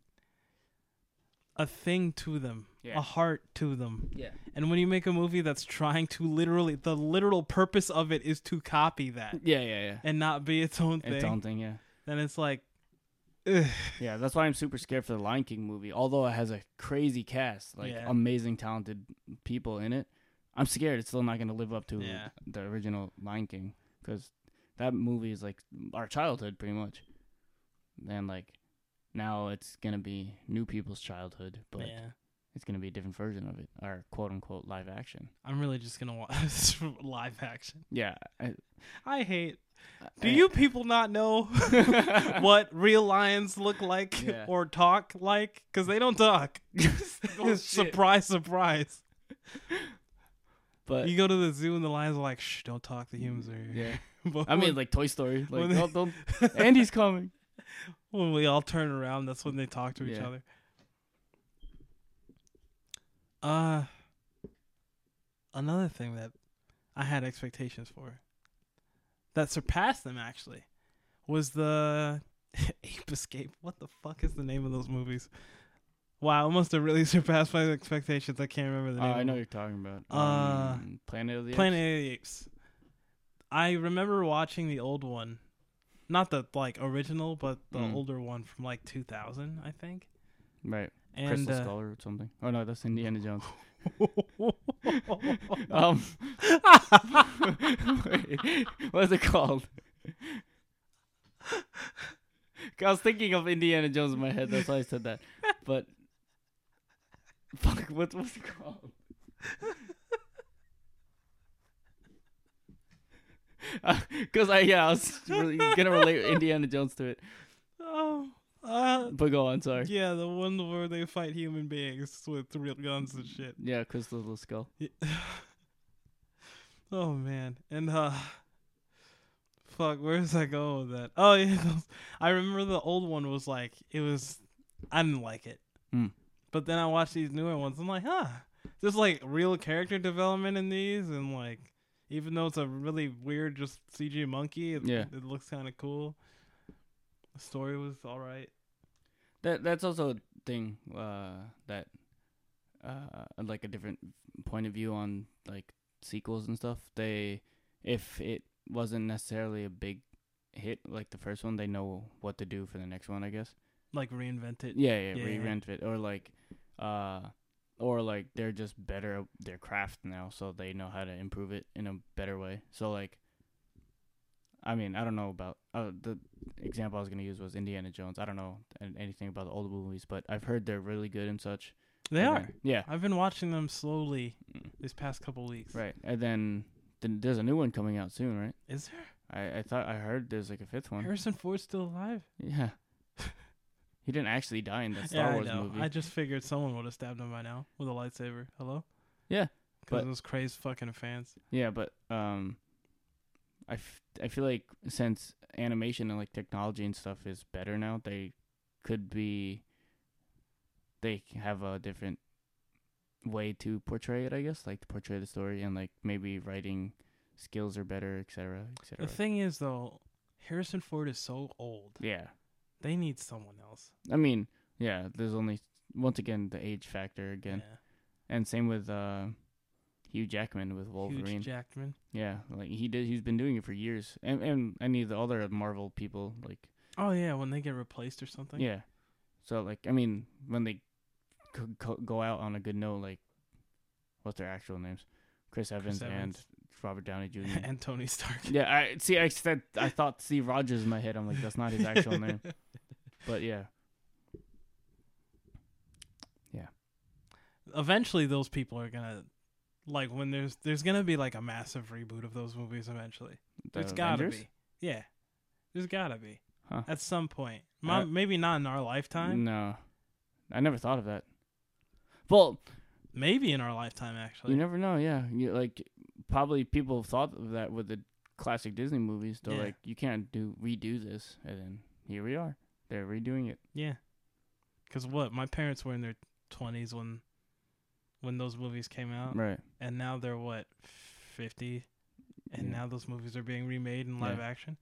a thing to them, Yeah. a heart to them. Yeah. And when you make a movie that's trying to literally, the literal purpose of it is to copy that Yeah, yeah, yeah. and not be its own thing, Its own thing, yeah. then it's like, ugh. Yeah, that's why I'm super scared for the Lion King movie. Although it has a crazy cast, like Yeah. amazing, talented people in it, I'm scared it's still not going to live up to Yeah. the original Lion King because that movie is like our childhood, pretty much. And like now it's gonna be new people's childhood, but yeah. it's gonna be a different version of it, or quote unquote live action. I'm really just gonna watch live action. Yeah. I, I hate. Do I- you people not know what real lions look like Yeah. or talk like? Because they don't talk. Bullshit. surprise, surprise. But You go to the zoo and the lions are like, "Shh, don't talk. The humans are here." yeah, I mean like Toy Story, like they- don't, don't Andy's coming. when we all turn around, that's when they talk to each Yeah. other. Uh, another thing that I had expectations for that surpassed them actually was the Ape Escape. What the fuck is the name of those movies? Wow, it must have really surpassed my expectations. I can't remember the Oh, name. I know what you're talking about. Uh, Um, Planet of the Planet Apes? of the Apes. I remember watching the old one, not the like original, but the Mm. older one from like 2000, I think. Right. And Crystal uh, Skull or something. Oh no, that's Indiana Jones. Um, wait, what is it called? I was thinking of Indiana Jones in my head. That's why I said that. But fuck, what what's it called? Because I yeah, I was really gonna relate Indiana Jones to it. oh, uh, But go on, sorry. yeah, the one where they fight human beings with real guns and shit. Yeah, because the little Skull. oh man, and uh, fuck, where's I go with that? Oh yeah, I remember the old one was like it was. I didn't like it, Hmm. But then I watch these newer ones. I'm like, huh, there's like real character development in these, and like even though it's a really weird just CG monkey, it, Yeah. it looks kind of cool. The story was all right. That that's also a thing uh, that uh, like a different point of view on like sequels and stuff. They if it wasn't necessarily a big hit like the first one, they know what to do for the next one. I guess. Like reinvent it. Yeah, yeah, Yeah. re-rent it or like, uh, or like they're just better at their craft now, so they know how to improve it in a better way. So like. I mean, I don't know about uh, the example I was gonna use was Indiana Jones. I don't know anything about the old movies, but I've heard they're really good and such. They And are. then- yeah, I've been watching them slowly Mm. these past couple weeks. right. And then, then there's a new one coming out soon, right? Is there? I, I thought I heard there's like a fifth one. Harrison Ford's still alive? Yeah, he didn't actually die in the Star yeah, Wars I know. movie. I just figured someone would have stabbed him by now with a lightsaber. Hello? Yeah, Because those crazed fucking fans. Yeah, but um, I, f- I feel like since animation and like technology and stuff is better now, they could be. They have a different way to portray it, I guess, like to portray the story, and like maybe writing skills are better, etc., etc. The thing is, though, Harrison Ford is so old. Yeah, They need someone else. I mean, yeah. There's only once again the age factor again, and same with uh, Hugh Jackman with Wolverine. Huge Jackman. Yeah, like he did. He's been doing it for years, and and any of the other Marvel people, like Oh, yeah, when they get replaced or something. yeah. So like, I mean, when they c- co- go out on a good note, like what's their actual names? Chris Evans, and Evans. Robert Downey Jr. and Tony Stark. yeah, I see. I said I thought Steve Rogers in my head. I'm like, that's not his actual name. But yeah, yeah. eventually those people are gonna like when there's there's gonna be like a massive reboot of those movies eventually. The There's gotta Avengers? be. Yeah. There's gotta be. Huh. At some point. Mo- Uh, maybe not in our lifetime. No, I never thought of that. Well, Maybe in our lifetime actually. you never know. Yeah, you, like probably people have thought of that with the classic Disney movies. They're Yeah. like, you can't do redo this, and then here we are. They're redoing it. yeah. Cuz what? My parents were in their 20s when when those movies came out Right. and now they're what 50 and Yeah. now those movies are being remade in live Yeah. action.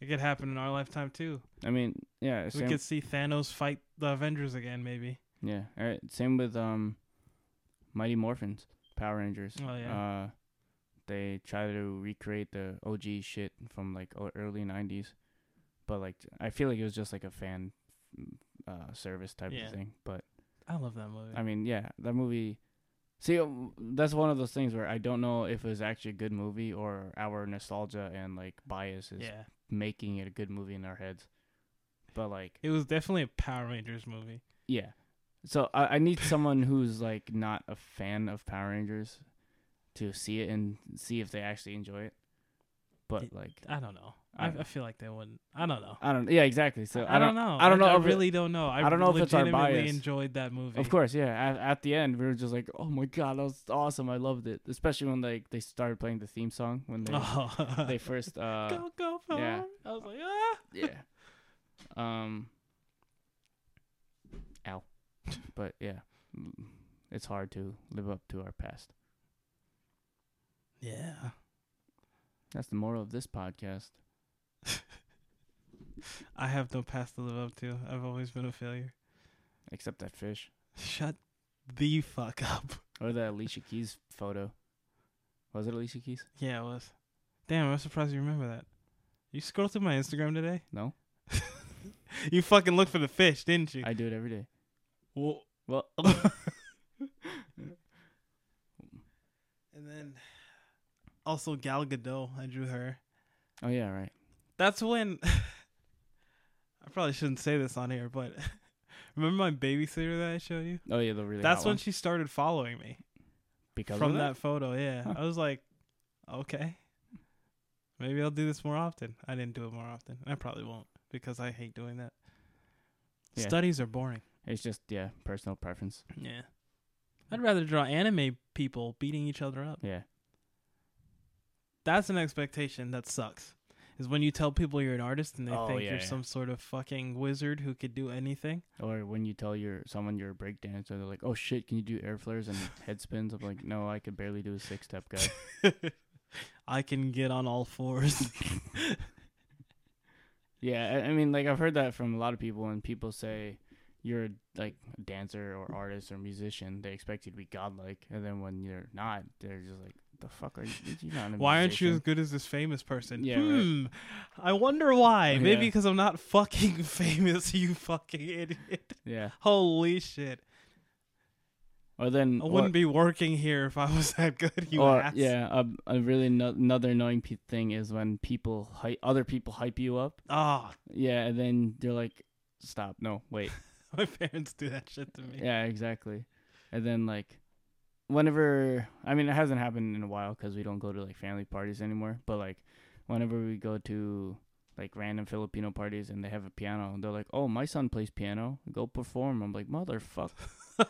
It could happen in our lifetime too. I mean, yeah. We could see Thanos fight the Avengers again maybe. yeah. All right. Same with um, Mighty Morphins, Power Rangers. Oh, yeah. Uh, they try to recreate the OG shit from like early '90s, but like I feel like it was just like a fan uh service type Yeah. of thing. But I love that movie. I mean, yeah, that movie. See, uh, that's one of those things where I don't know if it was actually a good movie or our nostalgia and like bias is yeah. making it a good movie in our heads. But like, It was definitely a Power Rangers movie. yeah. So I, I need someone who's like not a fan of Power Rangers to see it and see if they actually enjoy it. But It- like, I don't know. I I, feel like they wouldn't. I don't know. I don't. Yeah, exactly. So I, don't know. I don't know I, it- really don't know. I, I don't know if it's our bias. enjoyed that movie. Of course, yeah. At, at the end, we were just like, "Oh my god, that was awesome! I loved it." Especially when like they started playing the theme song when they Oh. they first uh go go Power. yeah. I was like, ah. yeah. Um. Ow. But yeah, it's hard to live up to our past. Yeah. That's the moral of this podcast. I have no past to live up to. I've always been a failure. Except that fish Shut the fuck up. or the Alicia Keys photo. Was it Alicia Keys? Yeah, it was. Damn, I'm surprised you remember that. You scrolled through my Instagram today? No, You fucking looked for the fish, didn't you? I do it every day. Well, Well, and then also Gal Gadot, I drew her. oh yeah, right. That's when I probably shouldn't say this on here, but remember my babysitter that I showed you? Oh yeah, the really. That's when one? she started following me because from of that? photo. Yeah, Huh. I was like, okay, maybe I'll do this more often. I didn't do it more often. I probably won't because I hate doing that. Yeah. Studies are boring. It's just yeah, personal preference. Yeah, I'd rather draw anime people beating each other up. Yeah, That's an expectation that sucks. Is when you tell people you're an artist and they Oh, think yeah, you're yeah. some sort of fucking wizard who could do anything. or when you tell your someone you're a break dancer, they're like, "Oh shit, can you do air flares and head spins?" I'm like, "No, I could barely do a six step guy." I can get on all fours. yeah, I, I mean, like I've heard that from a lot of people, and people say you're like a dancer or artist or musician, they expect you to be godlike, and then when you're not, they're just like, "The fuck are you? You're not a why aren't you as good as this famous person? Yeah, right. hmm. I wonder why. Yeah. Maybe because I'm not fucking famous, you fucking idiot. Yeah, Holy shit. or then I wouldn't be working here if I was that good, you or ass. yeah, a, a really no- another annoying pe- thing is when people hype, other people hype you up. Ah, Yeah, and then they're like, "Stop! No, wait." my parents do that shit to me. Yeah, exactly. And then like, whenever I mean, it hasn't happened in a while because we don't go to like family parties anymore. But like, whenever we go to like random Filipino parties and they have a piano, they're like, "Oh, my son plays piano. Go perform." I'm like, "Motherfuck!"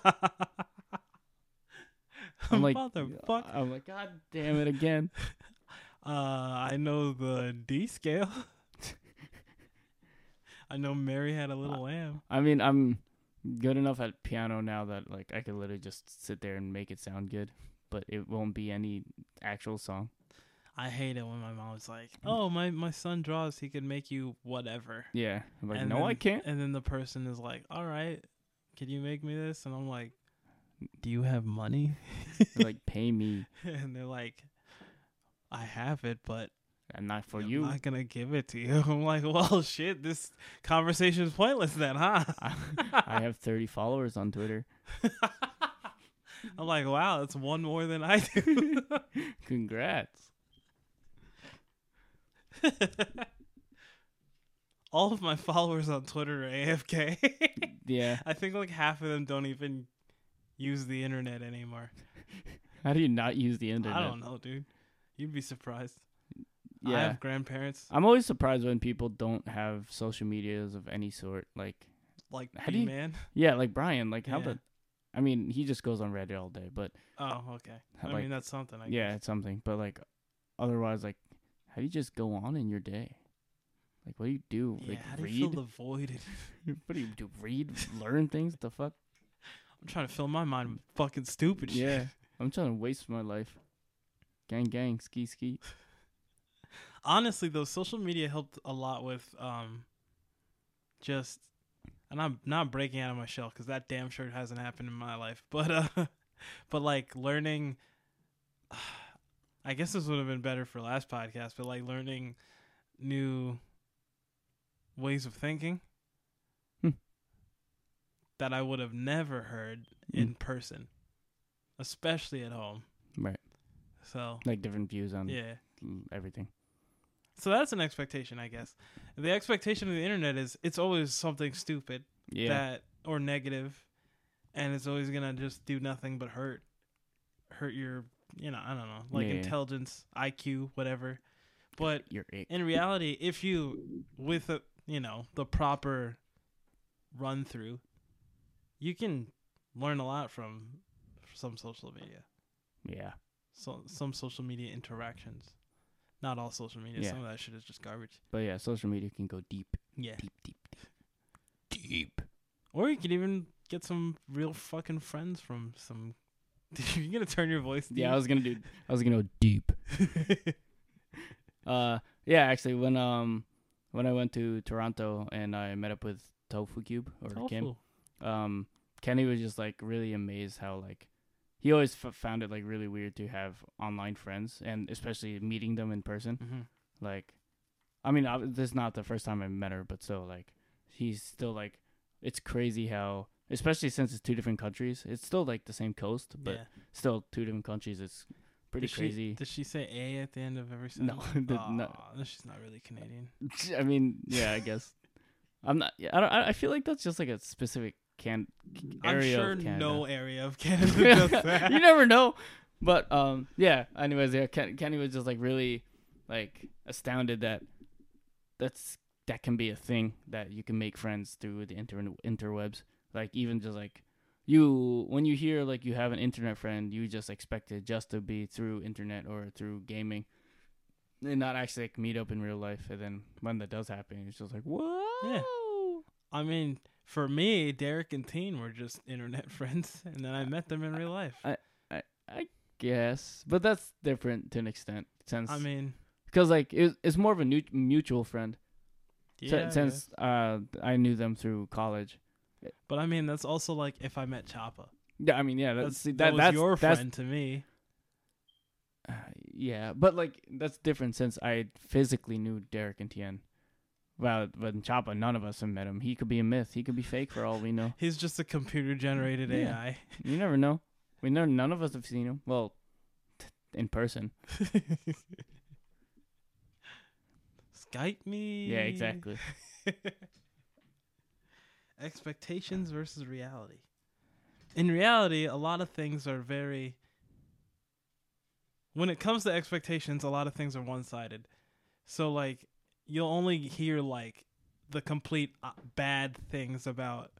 I'm like, motherfucker. I'm like, "God damn it again!" Uh, I know the D scale. I know Mary had a little lamb. I mean, I'm good enough at piano now that like I could literally just sit there and make it sound good, but it won't be any actual song. I hate it when my mom's like, mm. "Oh, my my son draws. He can make you whatever." Yeah, I'm like, And no, I can't. And then the person is like, "All right, can you make me this?" And I'm like, "Do you have money?" Like, pay me, and they're like, "I have it, but and not for you. I'm not gonna give it to you." I'm like, "Well, shit, this conversation is pointless then, huh?" I have 30 followers on Twitter. I'm like, "Wow, that's one more than I do." Congrats. All of my followers on Twitter are AFK. Yeah, I think like half of them don't even use the internet anymore. How do you not use the internet? I don't know, dude. You'd be surprised. I Yeah. have grandparents I'm always surprised when people don't have social medias of any sort. Like, like How do you- man. yeah, like Brian. Like, how Yeah. the? I mean, he just goes on Reddit all day, but Oh, okay. I like, mean, that's something. I yeah, guess. it's something. But like, otherwise, like, how do you just go on in your day? Like, what do you do? Yeah. like, how do you read? fill the void? what do you do? Read, learn things? The fuck? I'm trying to fill my mind with fucking stupid shit. Yeah, I'm trying to waste my life. Gang, gang, ski, ski. Honestly though social media helped a lot with um just and i'm not breaking out of my shell because that damn sure hasn't happened in my life but uh but like learning i guess this would have been better for last podcast but like learning new ways of thinking Hmm. that i would have never heard in person especially at home Right. so Like different views on yeah mm, everything. So that's an expectation, I guess. The expectation of the internet is it's always something stupid Yeah. that or negative, and it's always gonna just do nothing but hurt, hurt your, you know, I don't know, like Yeah. intelligence, IQ, whatever. But in reality, if you with a, you know, the proper run through, you can learn a lot from some social media, Yeah. so some social media interactions. Not all social media. Yeah. Some of that shit is just garbage. But yeah, social media can go deep, Yeah. deep, deep, deep. Deep. Or you could even get some real fucking friends from some. You're gonna turn your voice. Yeah, I was gonna do. I was gonna go deep. Uh, yeah, actually, when um, when I went to Toronto and I met up with Tofu Cube or Kim, um, Kenny was just like really amazed how like he always f- found it like really weird to have online friends and especially meeting them in person. Mhm. Like, I mean, I, this is not the first time I met her, but still, like, he's still like, it's crazy how, especially since it's two different countries, it's still like the same coast, but yeah. still two different countries. It's pretty Does she- crazy. does she say A at the end of every No, sentence? the- no. She's not really Canadian. I mean, yeah, I guess. I'm not. yeah, I don't. I feel like that's just like a specific can I'm sure of Canada. no area of Canada does that. you never know. But um, yeah. Anyways, yeah. Ken, Kenny was just like really, like astounded that that's that can be a thing that you can make friends through the inter interwebs. Like even just like you when you hear like you have an internet friend, you just expect it just to be through internet or through gaming. And not actually like meet up in real life, and then when that does happen, it's just like, whoa, Yeah. I mean, for me, Derek and Tien were just internet friends, and then I met them in real life. I I guess, but that's different to an extent. Since I mean, because like it, it's more of a nu- mutual friend. yeah, since uh, I knew them through college. but I mean, that's also like if I met Choppa. Yeah, I mean, yeah, that's That's, that, that, was that's your that's, friend to me. uh, yeah, but like that's different since I physically knew Derek and Tien. Well, but in Choppa, none of us have met him. He could be a myth. He could be fake for all we know. He's just a computer generated Yeah. AI. You never know. We know none of us have seen him. Well, t- in person. Skype me. Yeah, exactly. Expectations versus reality. In reality, a lot of things are very. When it comes to expectations, a lot of things are one sided. So, like, you'll only hear, like, the complete uh, bad things about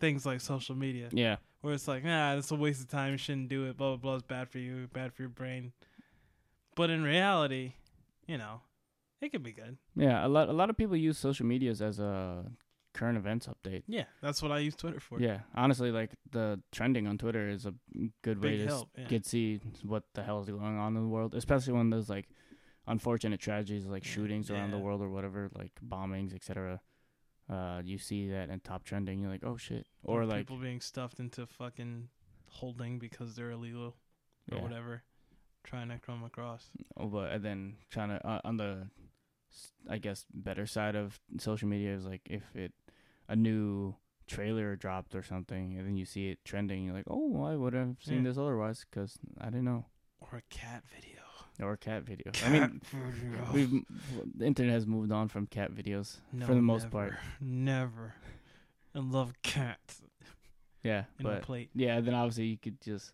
things like social media. Yeah, where it's like, ah, it's a waste of time. You shouldn't do it. Blah blah blah. It's bad for you. Bad for your brain. But in reality, you know, it could be good. yeah. A lot, a lot of people use social medias as a current events update. Yeah, that's what I use Twitter for. Yeah, honestly, like the trending on Twitter is a good way to help, yeah. get see what the hell is going on in the world, especially when there's like unfortunate tragedies like Yeah, shootings around the world or whatever, like bombings, etc. Uh, you see that in top trending, you're like, oh shit, or like people being stuffed into fucking holding because they're illegal or yeah. whatever, trying to come across. Oh, but and then trying to uh, on the, I guess better side of social media is like if it a new trailer dropped or something, and then you see it trending, you're like, oh, I would have seen Yeah. this otherwise because I didn't know. Or a cat video. Or cat video. I mean, video. we've the internet has moved on from cat videos No, for the most never, part. Never. I love cats. Yeah, in but yeah, then obviously you could just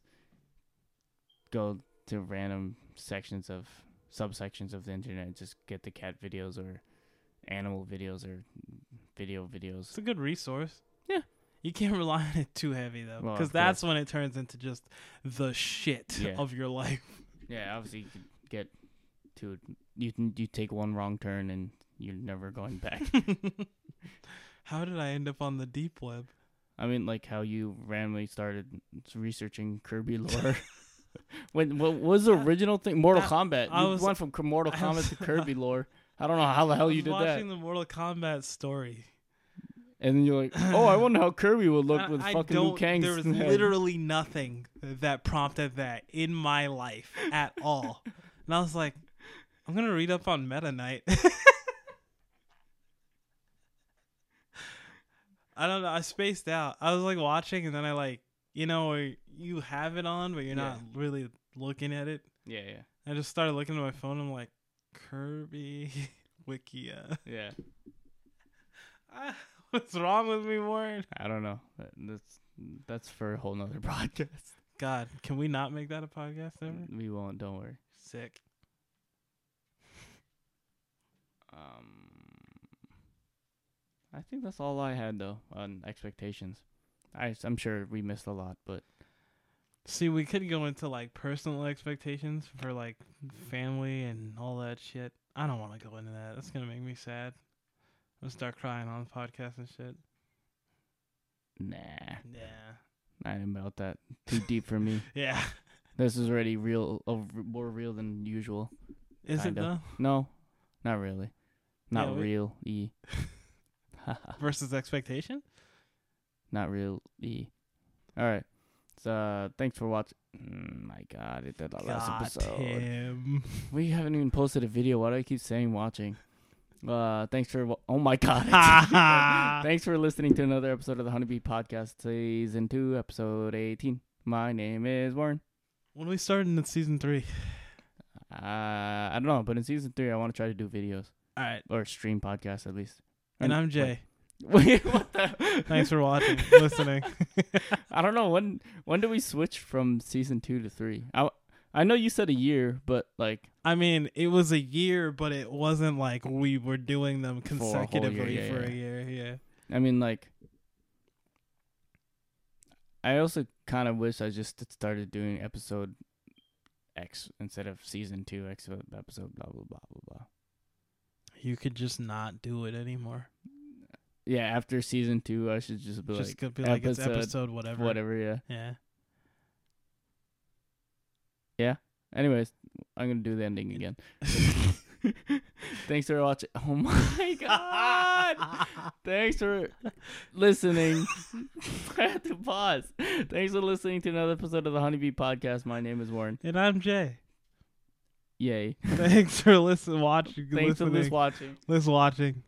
go to random sections of subsections of the internet, and just get the cat videos or animal videos or video videos. It's a good resource. Yeah. You can't rely on it too heavy though, because of that's when it turns into just the shit Yeah. of your life. Yeah, obviously you could get to you can you take one wrong turn and you're never going back. How did I end up on the deep web? I mean, like how you randomly started researching Kirby lore. when what was the original thing? Mortal that- Kombat. I You was- went from Mortal Kombat was- to Kirby lore. I don't know how the hell you did that. watching the Mortal Kombat story. And then you're like, oh, I wonder how Kirby would look with I fucking Liu Kang's There was head. literally nothing that prompted that in my life at all. and I was like, I'm gonna read up on Meta Knight. I don't know. I spaced out. I was like watching, and then I like, you know, you have it on, but you're not Yeah. really looking at it. Yeah, yeah, I just started looking at my phone. I'm like, Kirby Wikia. yeah. Ah, What's wrong with me, Warren? I don't know. That's that's for a whole nother podcast. God, can we not make that a podcast ever? We won't. Don't worry. Sick. Um, I think that's all I had though on expectations. I I'm sure we missed a lot, but See, we could go into like personal expectations for like family and all that shit. I don't want to go into that. That's gonna make me sad. I'm gonna start crying on the podcast and shit. nah. I ain't about that. Too deep for me. Yeah. This is already real, more real than usual. Is Kinda. it though? No, not really. Not Yeah, real. E. Versus expectation? not real. E. All right. So uh, thanks for watching. Mm, my God, it did the last episode. Tim. We haven't even posted a video. Why do I keep saying watching? Uh, thanks for. Oh my God. thanks for listening to another episode of the Honeybee Podcast, season two, episode eighteen. My name is Warren. when are we starting in season three. Uh, I don't know, but in season three, I want to try to do videos All right. or stream podcasts at least. And I'm Jay. Wait, what the? Thanks for watching, listening. I don't know when. When do we switch from season two to three? I I know you said a year, but like I mean, it was a year, but it wasn't like we were doing them consecutively For a year, yeah, for yeah. a year. Yeah. I mean, like, I also kind of wish I just started doing episode X instead of season two episode episode blah blah blah blah blah. You could just not do it anymore. Yeah, after season two, I should just be just like be like it's episode episode whatever. whatever. Yeah. Yeah. Anyways, I'm gonna do the ending again. Thanks for watching. Oh my god! Thanks for listening. I had to pause. Thanks for listening to another episode of the Honeybee Podcast. My name is Warren. and I'm Jay. Yay! Thanks for listening, watching, Thanks for listening, this watching. listening, watching.